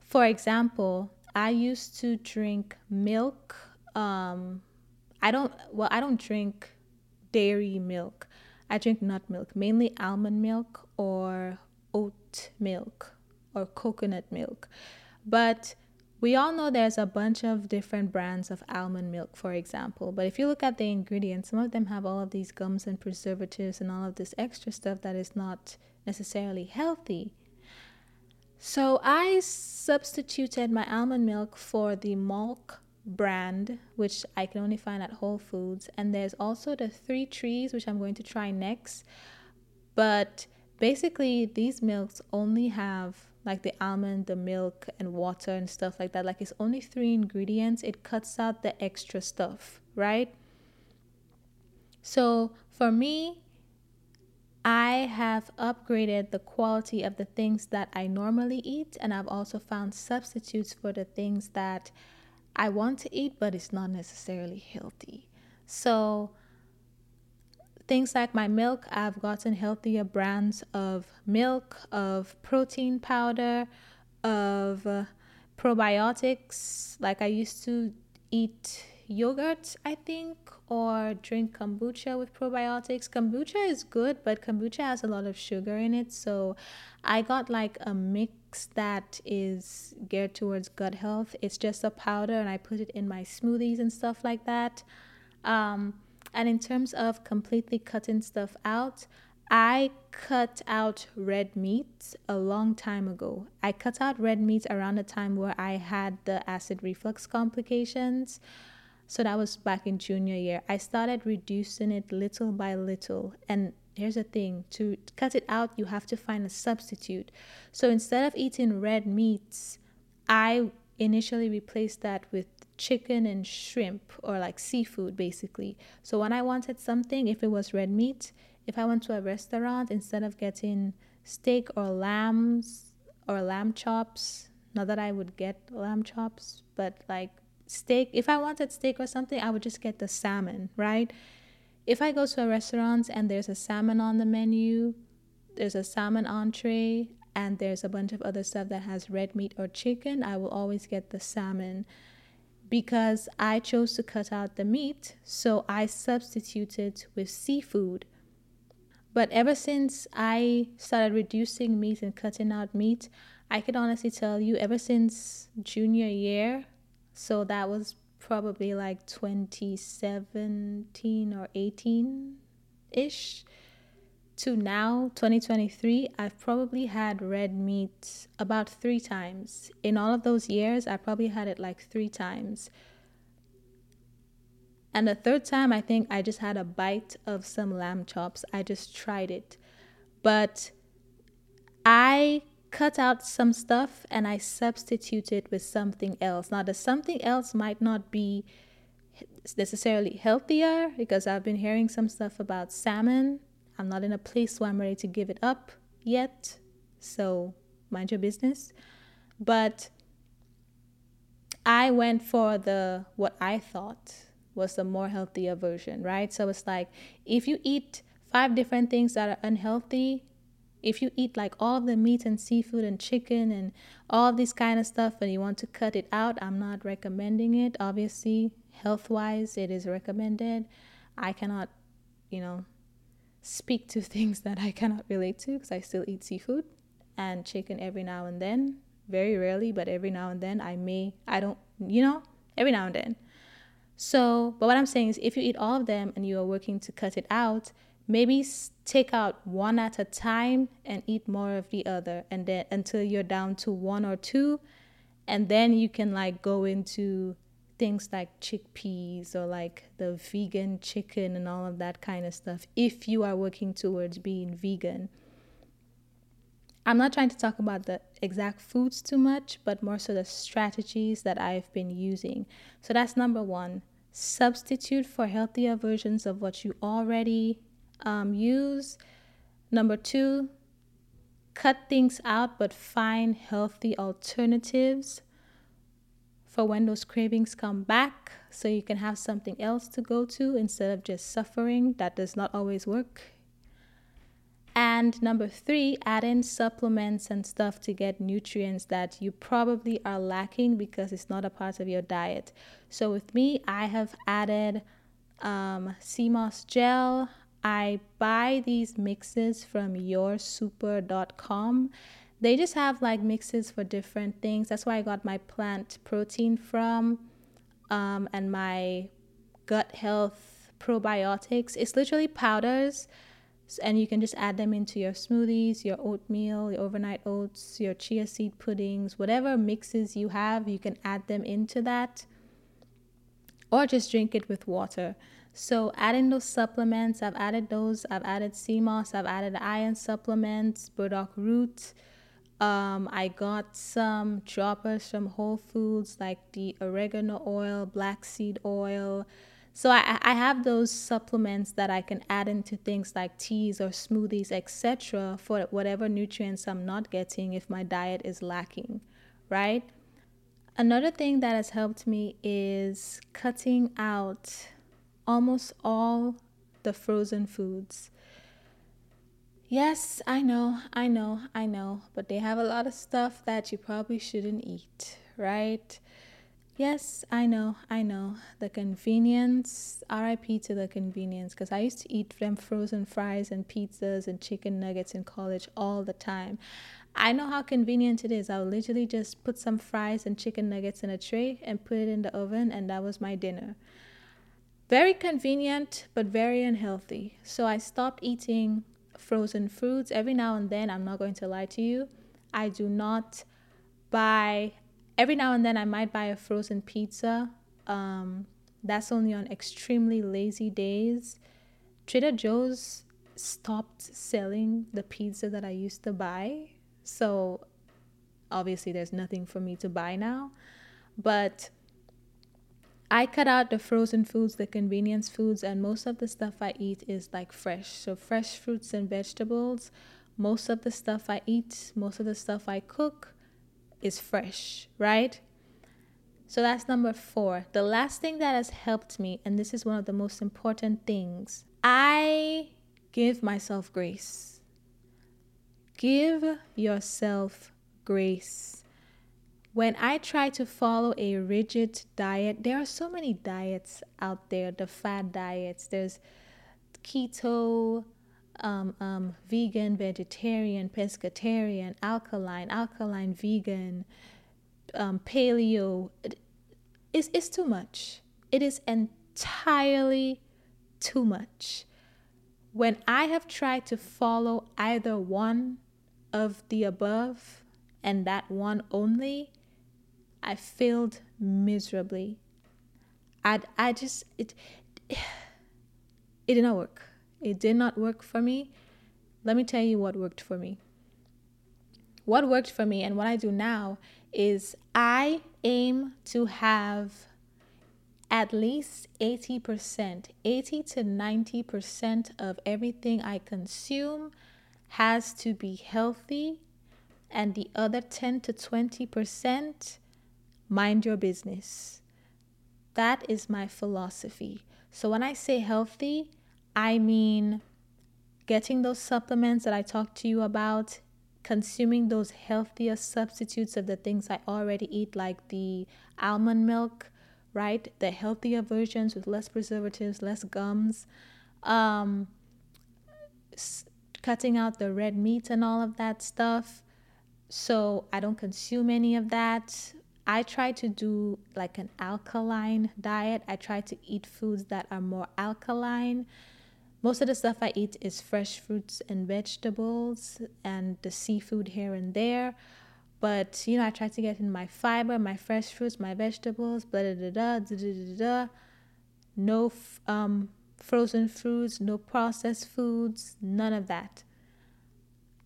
For example, I used to drink milk. Um, I don't, well, I don't drink dairy milk. I drink nut milk, mainly almond milk or oat milk or coconut milk. But we all know there's a bunch of different brands of almond milk, for example. But if you look at the ingredients, some of them have all of these gums and preservatives and all of this extra stuff that is not necessarily healthy. So I substituted my almond milk for the Malk brand, which I can only find at Whole Foods. And there's also the Three Trees, which I'm going to try next. But basically these milks only have like the almond, the milk, and water and stuff like that. Like it's only three ingredients. It cuts out the extra stuff, right? So for me, I have upgraded the quality of the things that I normally eat, and I've also found substitutes for the things that I want to eat, but it's not necessarily healthy. So things like my milk, I've gotten healthier brands of milk, of protein powder, of uh, probiotics. Like I used to eat yogurt, I think, or drink kombucha with probiotics. Kombucha is good, but kombucha has a lot of sugar in it. So I got like a mix that is geared towards gut health. It's just a powder, and I put it in my smoothies and stuff like that. Um, and in terms of completely cutting stuff out, I cut out red meat a long time ago. I cut out red meat around the time where I had the acid reflux complications. So that was back in junior year. I started reducing it little by little. And here's the thing to cut it out, you have to find a substitute. So instead of eating red meats, I initially replaced that with chicken and shrimp or like seafood basically. So when I wanted something, if it was red meat, if I went to a restaurant, instead of getting steak or lambs or lamb chops, not that I would get lamb chops, but like steak, if I wanted steak or something, I would just get the salmon, right? If I go to a restaurant and there's a salmon on the menu, there's a salmon entree, and there's a bunch of other stuff that has red meat or chicken, I will always get the salmon because I chose to cut out the meat, so I substituted with seafood. But ever since I started reducing meat and cutting out meat, I can honestly tell you, ever since junior year, so that was probably like 2017 or 18 ish to now 2023 i've probably had red meat about three times. In all of those years i probably had it like three times. And the third time i think i just had a bite of some lamb chops. I just tried it. But i cut out some stuff and i substituted with something else. Now the something else might not be necessarily healthier because i've been hearing some stuff about salmon I'm not in a place where I'm ready to give it up yet. So mind your business. But I went for the what I thought was the more healthier version, right? So it's like if you eat five different things that are unhealthy, if you eat like all the meat and seafood and chicken and all this kind of stuff and you want to cut it out, I'm not recommending it. Obviously, health wise, it is recommended. I cannot, you know, speak to things that I cannot relate to because I still eat seafood and chicken every now and then. Very rarely, but every now and then I may, I don't, you know, every now and then. So, but what I'm saying is if you eat all of them and you are working to cut it out, maybe take out one at a time and eat more of the other and then until you're down to one or two and then you can like go into things like chickpeas or like the vegan chicken and all of that kind of stuff if you are working towards being vegan. I'm not trying to talk about the exact foods too much, but more so the strategies that I've been using. So that's number one. Substitute for healthier versions of what you already um, use. Number two, cut things out but find healthy alternatives for when those cravings come back so you can have something else to go to instead of just suffering. That does not always work. And number three, add in supplements and stuff to get nutrients that you probably are lacking because it's not a part of your diet. So with me, I have added um, sea moss gel. I buy these mixes from yoursuper.com they just have like mixes for different things. That's why I got my plant protein from um, and my gut health probiotics. It's literally powders, and you can just add them into your smoothies, your oatmeal, your overnight oats, your chia seed puddings, whatever mixes you have, you can add them into that or just drink it with water. So adding those supplements, I've added those. I've added sea moss, I've added iron supplements, burdock root, um, I got some droppers from Whole Foods, like the oregano oil, black seed oil. So I, I have those supplements that I can add into things like teas or smoothies, etc., for whatever nutrients I'm not getting if my diet is lacking, right? Another thing that has helped me is cutting out almost all the frozen foods. Yes, I know, I know, I know, but they have a lot of stuff that you probably shouldn't eat, right? Yes, I know, I know. The convenience, RIP to the convenience, because I used to eat them frozen fries and pizzas and chicken nuggets in college all the time. I know how convenient it is. I would literally just put some fries and chicken nuggets in a tray and put it in the oven, and that was my dinner. Very convenient, but very unhealthy. So I stopped eating frozen fruits. Every now and then, I'm not going to lie to you, I do not buy, every now and then, I might buy a frozen pizza. Um, that's only on extremely lazy days. Trader Joe's stopped selling the pizza that I used to buy. So obviously, there's nothing for me to buy now. But I cut out the frozen foods, the convenience foods, and most of the stuff I eat is like fresh. So, fresh fruits and vegetables. Most of the stuff I eat, most of the stuff I cook is fresh, right? So, that's number four. The last thing that has helped me, and this is one of the most important things, I give myself grace. Give yourself grace when I try to follow a rigid diet, there are so many diets out there the fad diets, there's keto, um, um, vegan, vegetarian, pescatarian, alkaline, alkaline, vegan, um, paleo. It's, it's too much. It is entirely too much. When I have tried to follow either one of the above and that one only, I failed miserably. I I just it it did not work. It did not work for me. Let me tell you what worked for me. What worked for me and what I do now is I aim to have at least 80%, 80 to 90% of everything I consume has to be healthy, and the other 10 to 20% mind your business. That is my philosophy. So when I say healthy, I mean getting those supplements that I talked to you about, consuming those healthier substitutes of the things I already eat, like the almond milk, right? The healthier versions with less preservatives, less gums. Um, cutting out the red meat and all of that stuff. So I don't consume any of that. I try to do like an alkaline diet. I try to eat foods that are more alkaline. Most of the stuff I eat is fresh fruits and vegetables and the seafood here and there. But you know, I try to get in my fiber, my fresh fruits, my vegetables, blah da da da da da da. da. No um, frozen fruits, no processed foods, none of that.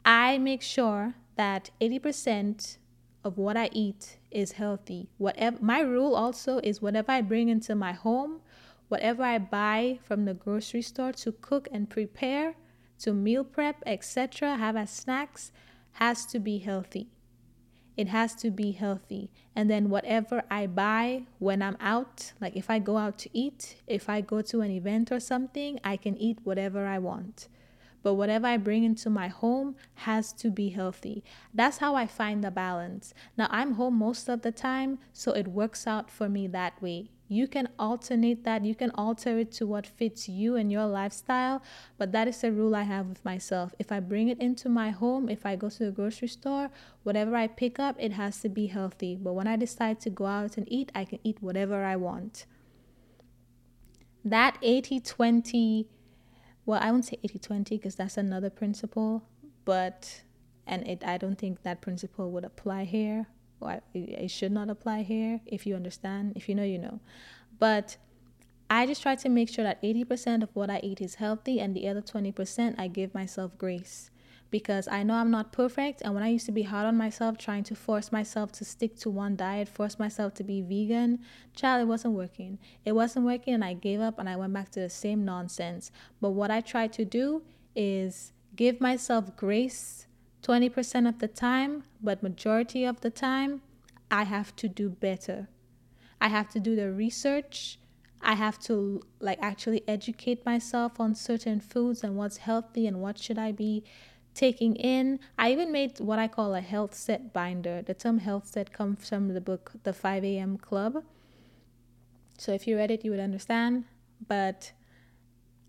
I make sure that 80% of what I eat is healthy. Whatever my rule also is whatever I bring into my home, whatever I buy from the grocery store to cook and prepare, to meal prep, etc., have as snacks has to be healthy. It has to be healthy. And then whatever I buy when I'm out, like if I go out to eat, if I go to an event or something, I can eat whatever I want but whatever I bring into my home has to be healthy. That's how I find the balance. Now, I'm home most of the time, so it works out for me that way. You can alternate that, you can alter it to what fits you and your lifestyle, but that is the rule I have with myself. If I bring it into my home, if I go to the grocery store, whatever I pick up, it has to be healthy. But when I decide to go out and eat, I can eat whatever I want. That 80 20 well, I won't say 80 20 because that's another principle, but, and it, I don't think that principle would apply here. Well, it should not apply here if you understand. If you know, you know. But I just try to make sure that 80% of what I eat is healthy and the other 20% I give myself grace because I know I'm not perfect. And when I used to be hard on myself, trying to force myself to stick to one diet, force myself to be vegan, child, it wasn't working. It wasn't working, and I gave up and I went back to the same nonsense. But what I try to do is give myself grace 20% of the time, but majority of the time, I have to do better. I have to do the research. I have to like actually educate myself on certain foods and what's healthy and what should I be taking in. I even made what I call a health set binder. The term health set comes from the book The 5 a.m. Club. So if you read it, you would understand. But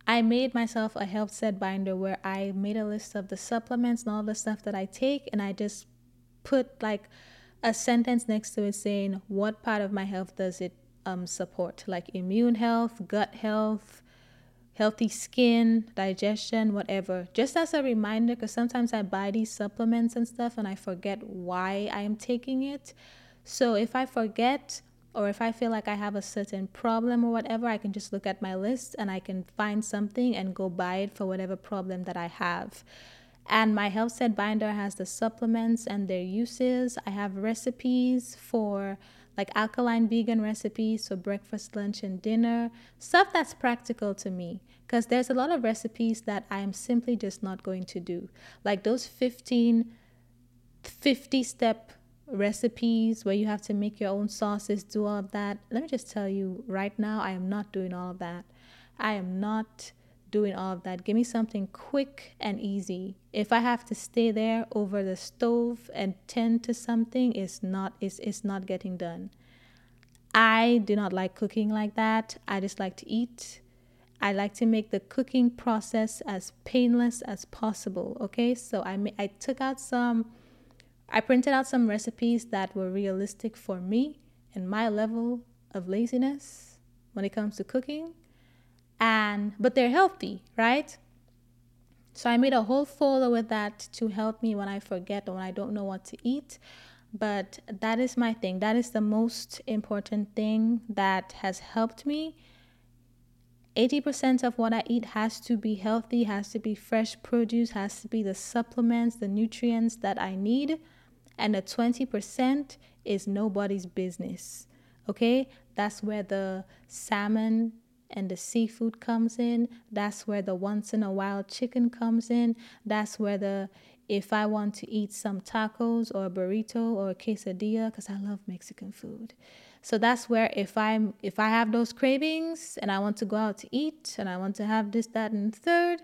I made myself a health set binder where I made a list of the supplements and all the stuff that I take, and I just put like a sentence next to it saying what part of my health does it um, support, like immune health, gut health, healthy skin, digestion, whatever. Just as a reminder, because sometimes I buy these supplements and stuff and I forget why I am taking it. So if I forget, or if I feel like I have a certain problem or whatever, I can just look at my list and I can find something and go buy it for whatever problem that I have. And my health set binder has the supplements and their uses. I have recipes for like alkaline vegan recipes for breakfast, lunch, and dinner, stuff that's practical to me. Because there's a lot of recipes that I am simply just not going to do. Like those 15, 50 step recipes where you have to make your own sauces, do all of that. Let me just tell you right now, I am not doing all of that. I am not doing all of that. Give me something quick and easy. If I have to stay there over the stove and tend to something, it's not it's, it's not getting done. I do not like cooking like that. I just like to eat. I like to make the cooking process as painless as possible. Okay, so I I took out some, I printed out some recipes that were realistic for me and my level of laziness when it comes to cooking and but they're healthy, right? So I made a whole folder with that to help me when I forget or when I don't know what to eat. But that is my thing. That is the most important thing that has helped me. 80% of what I eat has to be healthy, has to be fresh produce, has to be the supplements, the nutrients that I need. And the 20% is nobody's business. Okay? That's where the salmon and the seafood comes in. That's where the once in a while chicken comes in. That's where the if I want to eat some tacos or a burrito or a quesadilla because I love Mexican food. So that's where if I'm if I have those cravings and I want to go out to eat and I want to have this that and third,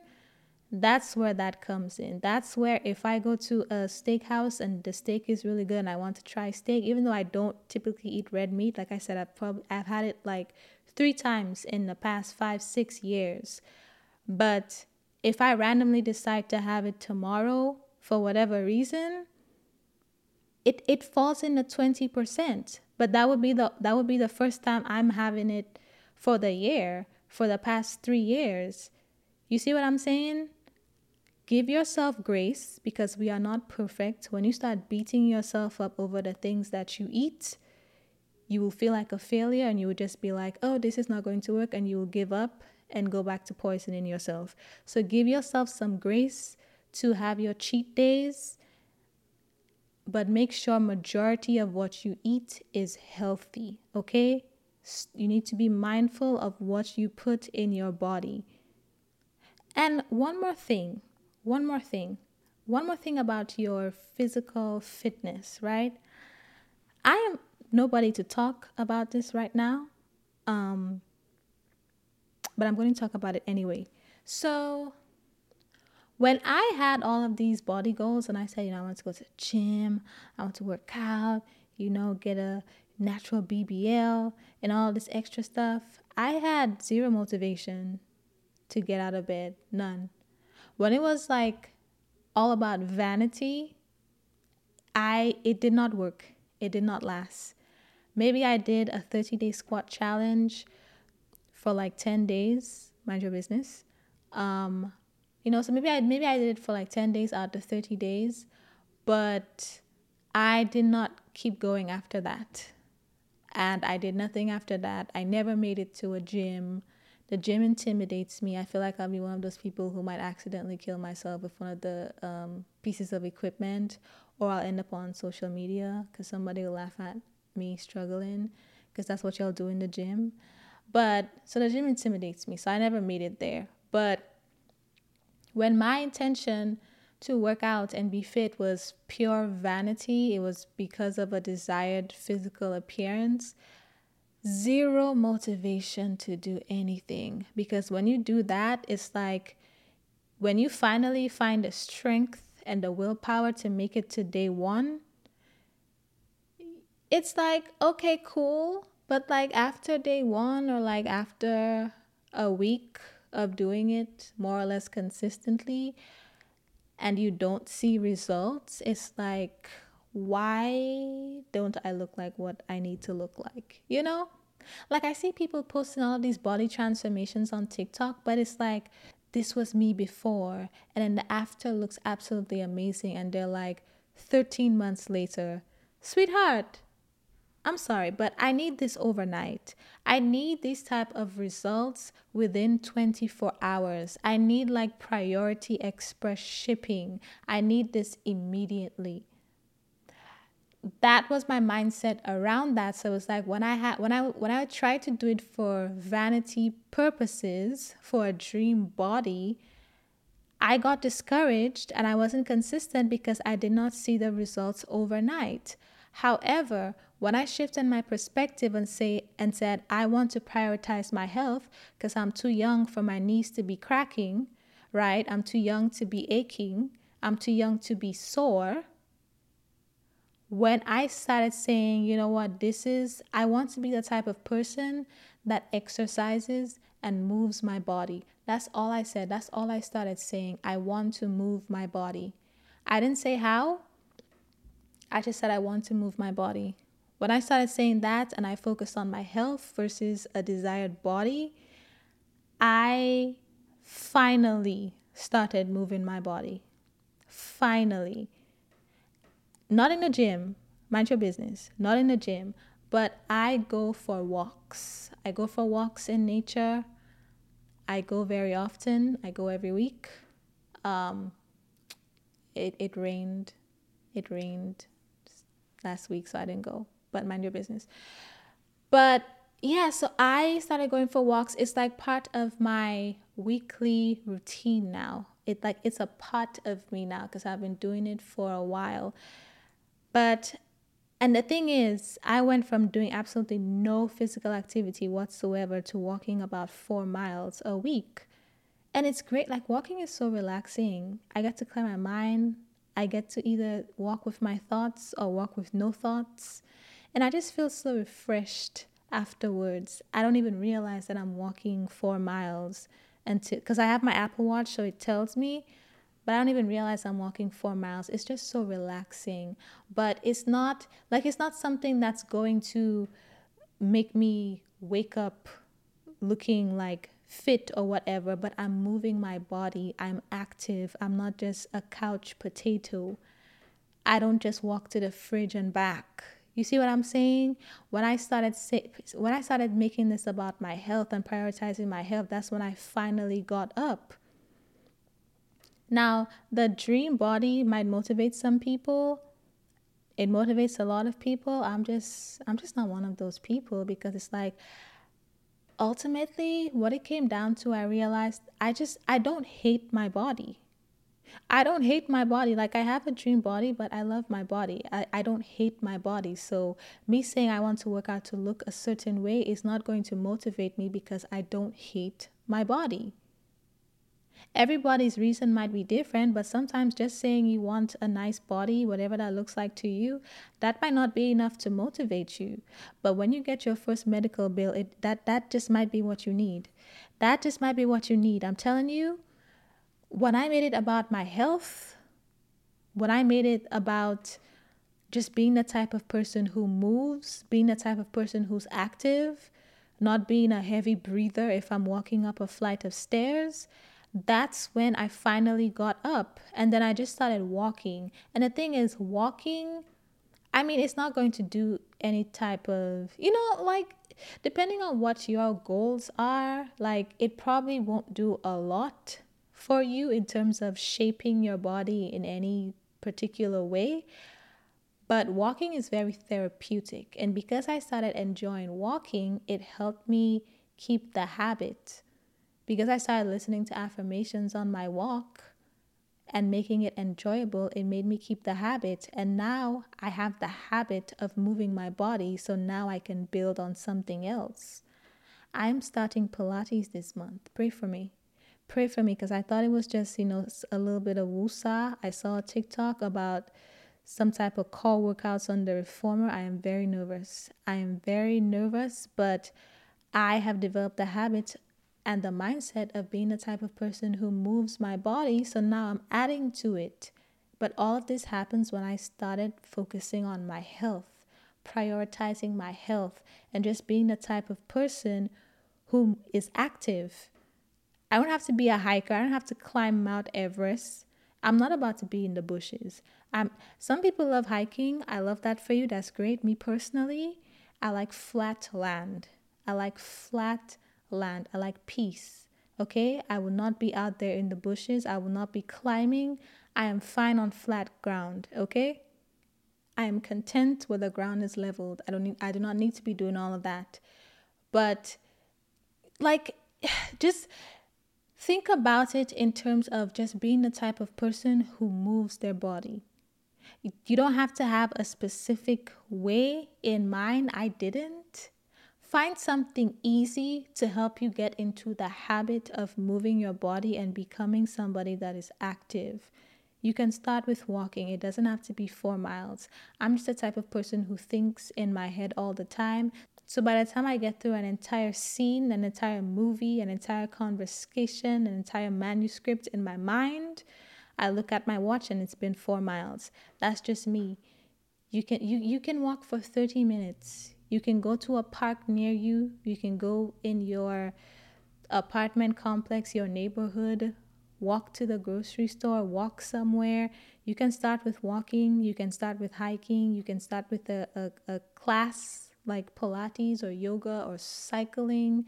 that's where that comes in. That's where if I go to a steakhouse and the steak is really good and I want to try steak, even though I don't typically eat red meat, like I said, I've probably I've had it like three times in the past five, six years. But if I randomly decide to have it tomorrow for whatever reason, it, it falls in the 20%. But that would be the that would be the first time I'm having it for the year, for the past three years. You see what I'm saying? Give yourself grace because we are not perfect. When you start beating yourself up over the things that you eat, you will feel like a failure and you will just be like, oh, this is not going to work, and you will give up and go back to poisoning yourself. So give yourself some grace to have your cheat days, but make sure majority of what you eat is healthy, okay? You need to be mindful of what you put in your body. And one more thing, one more thing, one more thing about your physical fitness, right? I am nobody to talk about this right now. Um, but I'm going to talk about it anyway. So, when I had all of these body goals and I said, you know, I want to go to the gym, I want to work out, you know, get a natural BBL and all this extra stuff, I had zero motivation to get out of bed. None. When it was like all about vanity, I it did not work. It did not last. Maybe I did a 30 day squat challenge for like 10 days, mind your business. Um, you know, so maybe I maybe I did it for like 10 days out of 30 days, but I did not keep going after that. And I did nothing after that. I never made it to a gym. The gym intimidates me. I feel like I'll be one of those people who might accidentally kill myself with one of the um, pieces of equipment, or I'll end up on social media because somebody will laugh at me struggling because that's what y'all do in the gym. But so the gym intimidates me, so I never made it there. But when my intention to work out and be fit was pure vanity, it was because of a desired physical appearance. Zero motivation to do anything because when you do that, it's like when you finally find the strength and the willpower to make it to day one, it's like, okay, cool. But like after day one or like after a week of doing it more or less consistently and you don't see results, it's like, why don't I look like what I need to look like? You know? Like I see people posting all of these body transformations on TikTok, but it's like, this was me before, and then the after looks absolutely amazing, and they're like, 13 months later, sweetheart, I'm sorry, but I need this overnight. I need these type of results within 24 hours. I need like priority express shipping. I need this immediately. that was my mindset around that so it's like when i had when i when i tried to do it for vanity purposes for a dream body i got discouraged and i wasn't consistent because i did not see the results overnight however when i shifted my perspective and say and said i want to prioritize my health because i'm too young for my knees to be cracking right i'm too young to be aching i'm too young to be sore when I started saying, you know what, this is, I want to be the type of person that exercises and moves my body. That's all I said. That's all I started saying. I want to move my body. I didn't say how. I just said I want to move my body. When I started saying that and I focused on my health versus a desired body, I finally started moving my body. Finally not in the gym, mind your business, not in the gym, but I go for walks. I go for walks in nature. I go very often. I go every week. Um, it, it rained. It rained last week, so I didn't go. But mind your business. But yeah, so I started going for walks. It's like part of my weekly routine now. It like it's a part of me now because I've been doing it for a while. But and the thing is, I went from doing absolutely no physical activity whatsoever to walking about four miles a week. And it's great. Like, walking is so relaxing. I get to clear my mind. I get to either walk with my thoughts or walk with no thoughts. And I just feel so refreshed afterwards. I don't even realize that I'm walking four miles until, because I have my Apple Watch, so it tells me but I don't even realize I'm walking four miles. It's just so relaxing. But it's not like it's not something that's going to make me wake up looking like fit or whatever, but I'm moving my body. I'm active. I'm not just a couch potato. I don't just walk to the fridge and back. You see what I'm saying? When I started when I started making this about my health and prioritizing my health, that's when I finally got up. Now, the dream body might motivate some people. It motivates a lot of people. I'm just I'm just not one of those people because it's like ultimately what it came down to I realized I just I don't hate my body. I don't hate my body. Like I have a dream body, but I love my body. I, I don't hate my body. So me saying I want to work out to look a certain way is not going to motivate me because I don't hate my body. Everybody's reason might be different, but sometimes just saying you want a nice body, whatever that looks like to you, that might not be enough to motivate you. But when you get your first medical bill, it that that just might be what you need. That just might be what you need. I'm telling you, when I made it about my health, when I made it about just being the type of person who moves, being the type of person who's active, not being a heavy breather if I'm walking up a flight of stairs, that's when I finally got up and then I just started walking. And the thing is, walking, I mean, it's not going to do any type of, you know, like depending on what your goals are, like it probably won't do a lot for you in terms of shaping your body in any particular way. But walking is very therapeutic. And because I started enjoying walking, it helped me keep the habit because I started listening to affirmations on my walk and making it enjoyable, it made me keep the habit. And now I have the habit of moving my body, so now I can build on something else. I'm starting Pilates this month. Pray for me. Pray for me because I thought it was just, you know, a little bit of woosah. I saw a TikTok about some type of core workouts on the reformer. I am very nervous. I am very nervous, but I have developed the habit and the mindset of being the type of person who moves my body. So now I'm adding to it. But all of this happens when I started focusing on my health, prioritizing my health, and just being the type of person who is active. I don't have to be a hiker, I don't have to climb Mount Everest. I'm not about to be in the bushes. I'm, some people love hiking. I love that for you. That's great. Me personally, I like flat land. I like flat land. I like peace. Okay? I will not be out there in the bushes. I will not be climbing. I am fine on flat ground. Okay? I am content where the ground is leveled. I don't need I do not need to be doing all of that. But like just think about it in terms of just being the type of person who moves their body. You don't have to have a specific way in mind. I didn't. Find something easy to help you get into the habit of moving your body and becoming somebody that is active. You can start with walking. It doesn't have to be four miles. I'm just the type of person who thinks in my head all the time. So by the time I get through an entire scene, an entire movie, an entire conversation, an entire manuscript in my mind, I look at my watch and it's been four miles. That's just me. You can you, you can walk for 30 minutes. You can go to a park near you. You can go in your apartment complex, your neighborhood, walk to the grocery store, walk somewhere. You can start with walking, you can start with hiking, you can start with a, a, a class like Pilates or yoga or cycling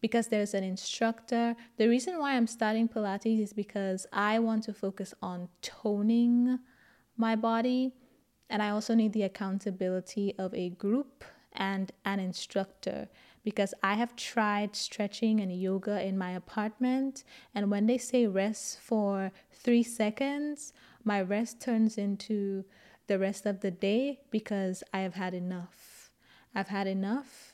because there's an instructor. The reason why I'm starting Pilates is because I want to focus on toning my body and I also need the accountability of a group and an instructor because I have tried stretching and yoga in my apartment. And when they say rest for three seconds, my rest turns into the rest of the day because I have had enough. I've had enough.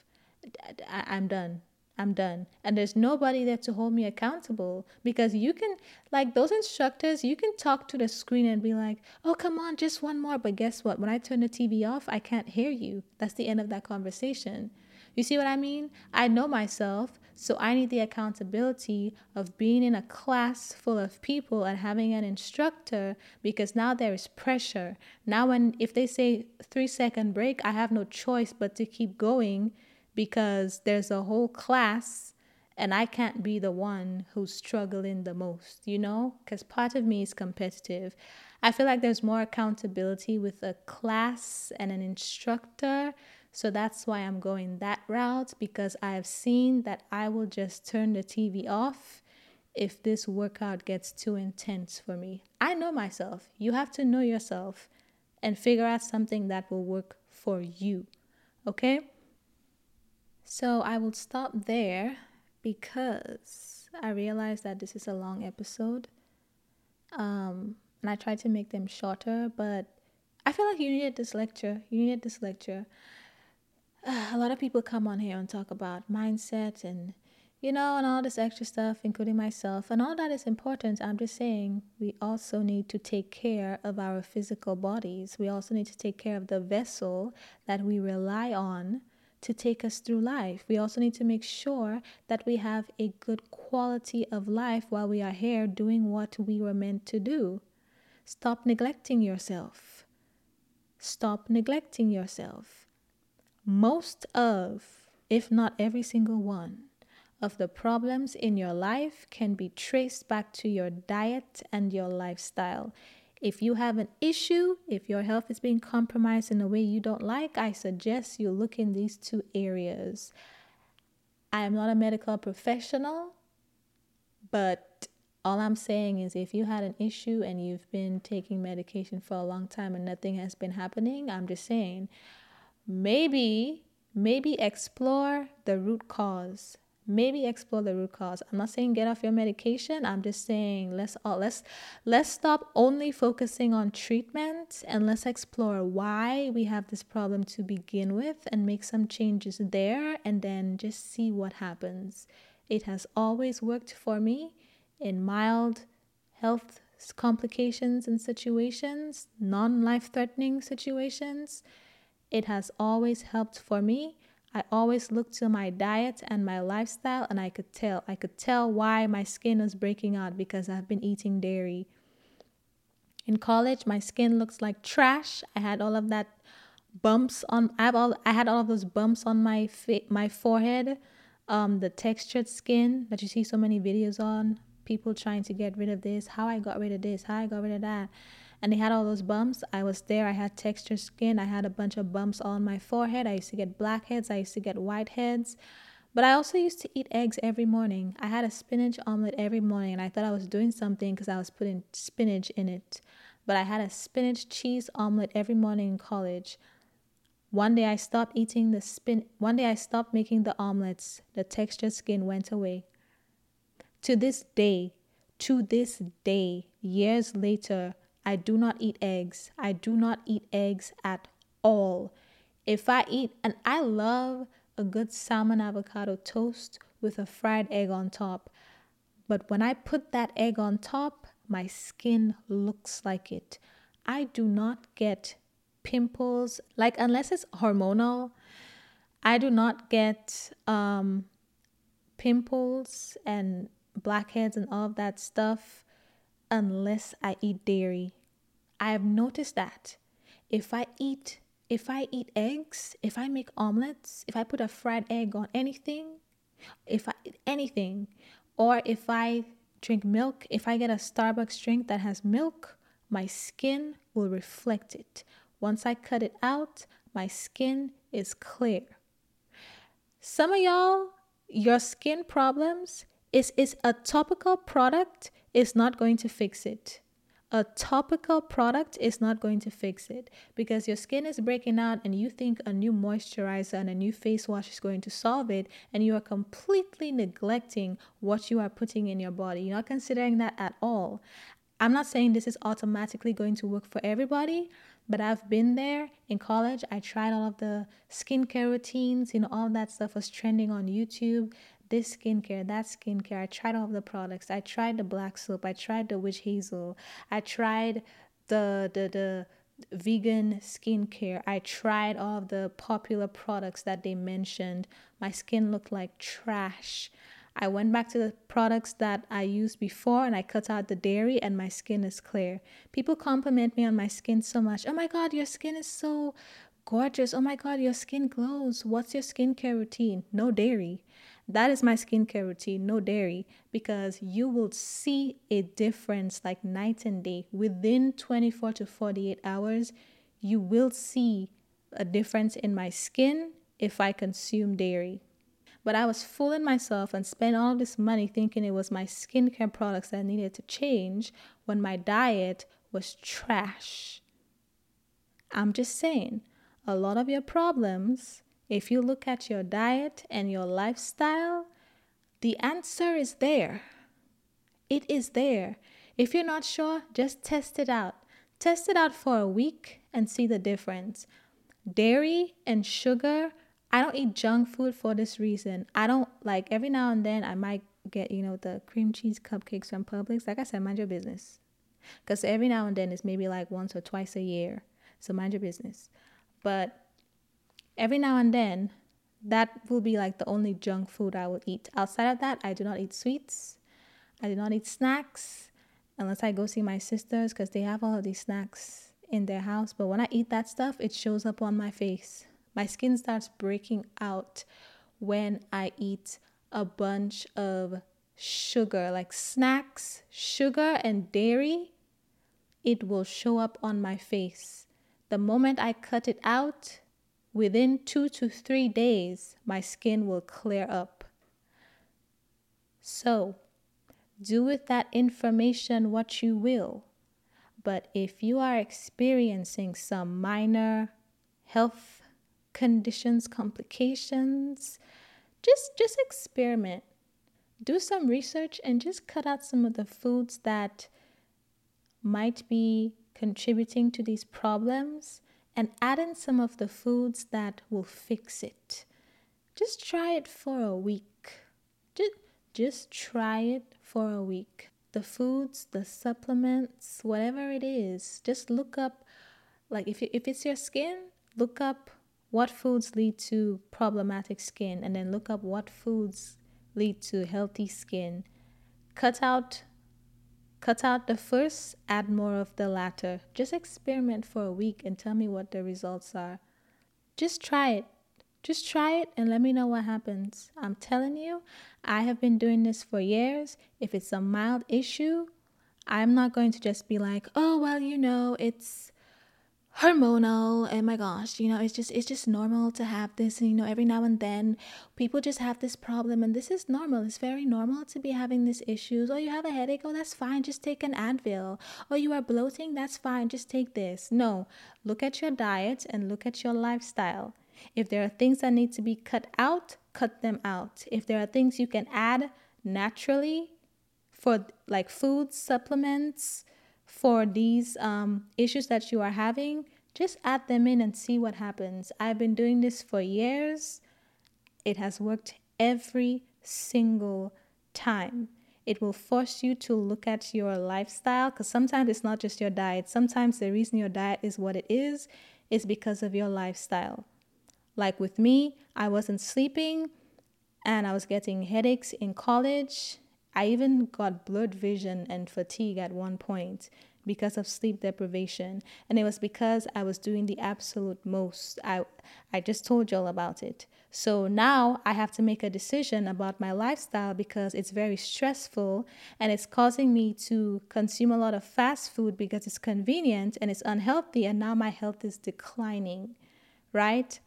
I'm done. I'm done. And there's nobody there to hold me accountable because you can, like those instructors, you can talk to the screen and be like, oh, come on, just one more. But guess what? When I turn the TV off, I can't hear you. That's the end of that conversation. You see what I mean? I know myself, so I need the accountability of being in a class full of people and having an instructor because now there is pressure. Now, when if they say three second break, I have no choice but to keep going because there's a whole class and I can't be the one who's struggling the most, you know? Because part of me is competitive. I feel like there's more accountability with a class and an instructor. So that's why I'm going that route because I have seen that I will just turn the TV off if this workout gets too intense for me. I know myself. You have to know yourself and figure out something that will work for you. Okay? So I will stop there because I realized that this is a long episode. Um, and I tried to make them shorter, but I feel like you needed this lecture. You needed this lecture. A lot of people come on here and talk about mindset and you know, and all this extra stuff, including myself, and all that is important. I'm just saying we also need to take care of our physical bodies. We also need to take care of the vessel that we rely on to take us through life. We also need to make sure that we have a good quality of life while we are here doing what we were meant to do. Stop neglecting yourself. Stop neglecting yourself. Most of, if not every single one, of the problems in your life can be traced back to your diet and your lifestyle. If you have an issue, if your health is being compromised in a way you don't like, I suggest you look in these two areas. I am not a medical professional, but all I'm saying is if you had an issue and you've been taking medication for a long time and nothing has been happening, I'm just saying maybe maybe explore the root cause. Maybe explore the root cause. I'm not saying get off your medication. I'm just saying let's uh, let's let's stop only focusing on treatment and let's explore why we have this problem to begin with and make some changes there and then just see what happens. It has always worked for me in mild health complications and situations non-life threatening situations it has always helped for me I always looked to my diet and my lifestyle, and I could tell. I could tell why my skin was breaking out because I've been eating dairy. In college, my skin looks like trash. I had all of that bumps on. I have all. I had all of those bumps on my fa- my forehead. Um, the textured skin that you see so many videos on. People trying to get rid of this. How I got rid of this. How I got rid of that and they had all those bumps. I was there. I had textured skin. I had a bunch of bumps all on my forehead. I used to get blackheads. I used to get whiteheads. But I also used to eat eggs every morning. I had a spinach omelet every morning, and I thought I was doing something because I was putting spinach in it. but I had a spinach cheese omelet every morning in college. One day I stopped eating the spin one day I stopped making the omelets. The textured skin went away. To this day, to this day, years later, I do not eat eggs. I do not eat eggs at all. If I eat, and I love a good salmon avocado toast with a fried egg on top. But when I put that egg on top, my skin looks like it. I do not get pimples, like, unless it's hormonal, I do not get um, pimples and blackheads and all of that stuff unless I eat dairy. I have noticed that if I eat if I eat eggs, if I make omelets, if I put a fried egg on anything, if I anything, or if I drink milk, if I get a Starbucks drink that has milk, my skin will reflect it. Once I cut it out, my skin is clear. Some of y'all, your skin problems is is a topical product is not going to fix it a topical product is not going to fix it because your skin is breaking out and you think a new moisturizer and a new face wash is going to solve it and you are completely neglecting what you are putting in your body. You're not considering that at all. I'm not saying this is automatically going to work for everybody, but I've been there in college. I tried all of the skincare routines, you know, all that stuff was trending on YouTube this skincare, that skincare. I tried all the products. I tried the black soap. I tried the witch hazel. I tried the the the vegan skincare. I tried all of the popular products that they mentioned. My skin looked like trash. I went back to the products that I used before and I cut out the dairy and my skin is clear. People compliment me on my skin so much. Oh my god, your skin is so gorgeous. Oh my god, your skin glows. What's your skincare routine? No dairy. That is my skincare routine, no dairy, because you will see a difference like night and day. Within 24 to 48 hours, you will see a difference in my skin if I consume dairy. But I was fooling myself and spent all this money thinking it was my skincare products that needed to change when my diet was trash. I'm just saying, a lot of your problems if you look at your diet and your lifestyle, the answer is there. It is there. If you're not sure, just test it out. Test it out for a week and see the difference. Dairy and sugar, I don't eat junk food for this reason. I don't like every now and then I might get, you know, the cream cheese cupcakes from Publix. Like I said, mind your business. Because every now and then it's maybe like once or twice a year. So mind your business. But every now and then, that will be like the only junk food I will eat. Outside of that, I do not eat sweets. I do not eat snacks unless I go see my sisters because they have all of these snacks in their house. But when I eat that stuff, it shows up on my face. My skin starts breaking out when I eat a bunch of sugar, like snacks, sugar, and dairy. It will show up on my face. The moment I cut it out, Within two to three days, my skin will clear up. So, do with that information what you will. But if you are experiencing some minor health conditions, complications, just just experiment. Do some research and just cut out some of the foods that might be contributing to these problems and add in some of the foods that will fix it. Just try it for a week. Just, just try it for a week. The foods, the supplements, whatever it is, just look up like if, you, if it's your skin, look up what foods lead to problematic skin and then look up what foods lead to healthy skin. Cut out Cut out the first, add more of the latter. Just experiment for a week and tell me what the results are. Just try it. Just try it and let me know what happens. I'm telling you, I have been doing this for years. If it's a mild issue, I'm not going to just be like, oh, well, you know, it's hormonal oh my gosh you know it's just it's just normal to have this and you know every now and then people just have this problem and this is normal it's very normal to be having these issues. Or oh, you have a headache oh that's fine just take an advil. Or oh, you are bloating that's fine just take this. No look at your diet and look at your lifestyle. If there are things that need to be cut out cut them out. If there are things you can add naturally for like food supplements for these um, issues that you are having, just add them in and see what happens. I've been doing this for years. It has worked every single time. It will force you to look at your lifestyle because sometimes it's not just your diet. Sometimes the reason your diet is what it is is because of your lifestyle. Like with me, I wasn't sleeping and I was getting headaches in college I even got blurred vision and fatigue at one point because of sleep deprivation and it was because I was doing the absolute most. I I just told y'all about it. So now I have to make a decision about my lifestyle because it's very stressful and it's causing me to consume a lot of fast food because it's convenient and it's unhealthy and now my health is declining, right?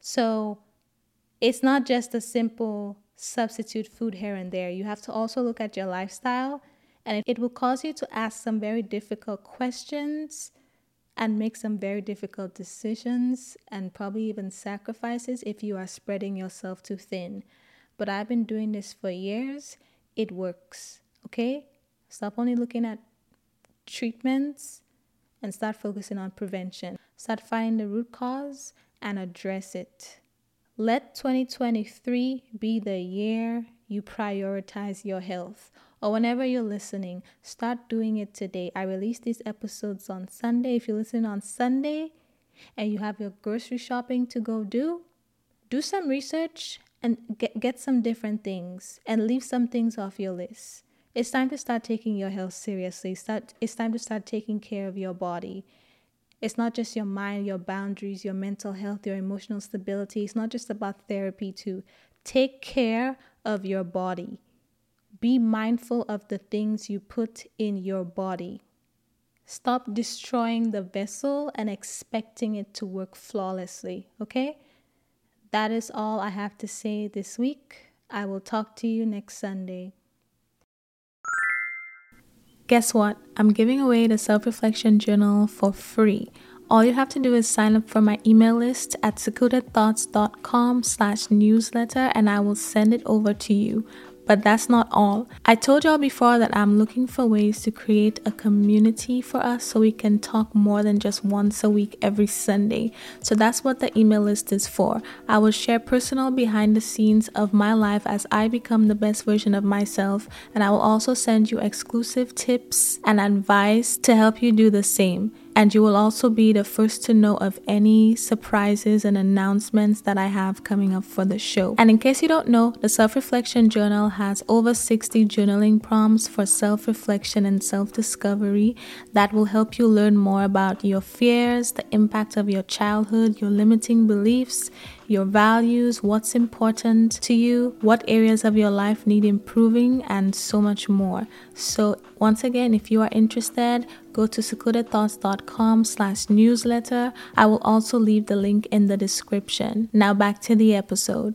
So it's not just a simple substitute food here and there. You have to also look at your lifestyle, and it will cause you to ask some very difficult questions and make some very difficult decisions and probably even sacrifices if you are spreading yourself too thin. But I've been doing this for years. It works, okay? Stop only looking at treatments and start focusing on prevention. Start finding the root cause and address it. Let 2023 be the year you prioritize your health. Or whenever you're listening, start doing it today. I release these episodes on Sunday. If you listen on Sunday and you have your grocery shopping to go do, do some research and get, get some different things and leave some things off your list. It's time to start taking your health seriously. Start, it's time to start taking care of your body. It's not just your mind, your boundaries, your mental health, your emotional stability. It's not just about therapy, to take care of your body. Be mindful of the things you put in your body. Stop destroying the vessel and expecting it to work flawlessly, okay? That is all I have to say this week. I will talk to you next Sunday. Guess what? I'm giving away the self reflection journal for free. All you have to do is sign up for my email list at secludedthoughts.com slash newsletter and I will send it over to you. But that's not all. I told y'all before that I'm looking for ways to create a community for us so we can talk more than just once a week every Sunday. So that's what the email list is for. I will share personal behind the scenes of my life as I become the best version of myself, and I will also send you exclusive tips and advice to help you do the same and you will also be the first to know of any surprises and announcements that I have coming up for the show. And in case you don't know, the Self Reflection Journal has over 60 journaling prompts for self reflection and self discovery that will help you learn more about your fears, the impact of your childhood, your limiting beliefs your values, what's important to you, what areas of your life need improving, and so much more. So once again, if you are interested, go to secludedthoughts.com slash newsletter. I will also leave the link in the description. Now back to the episode.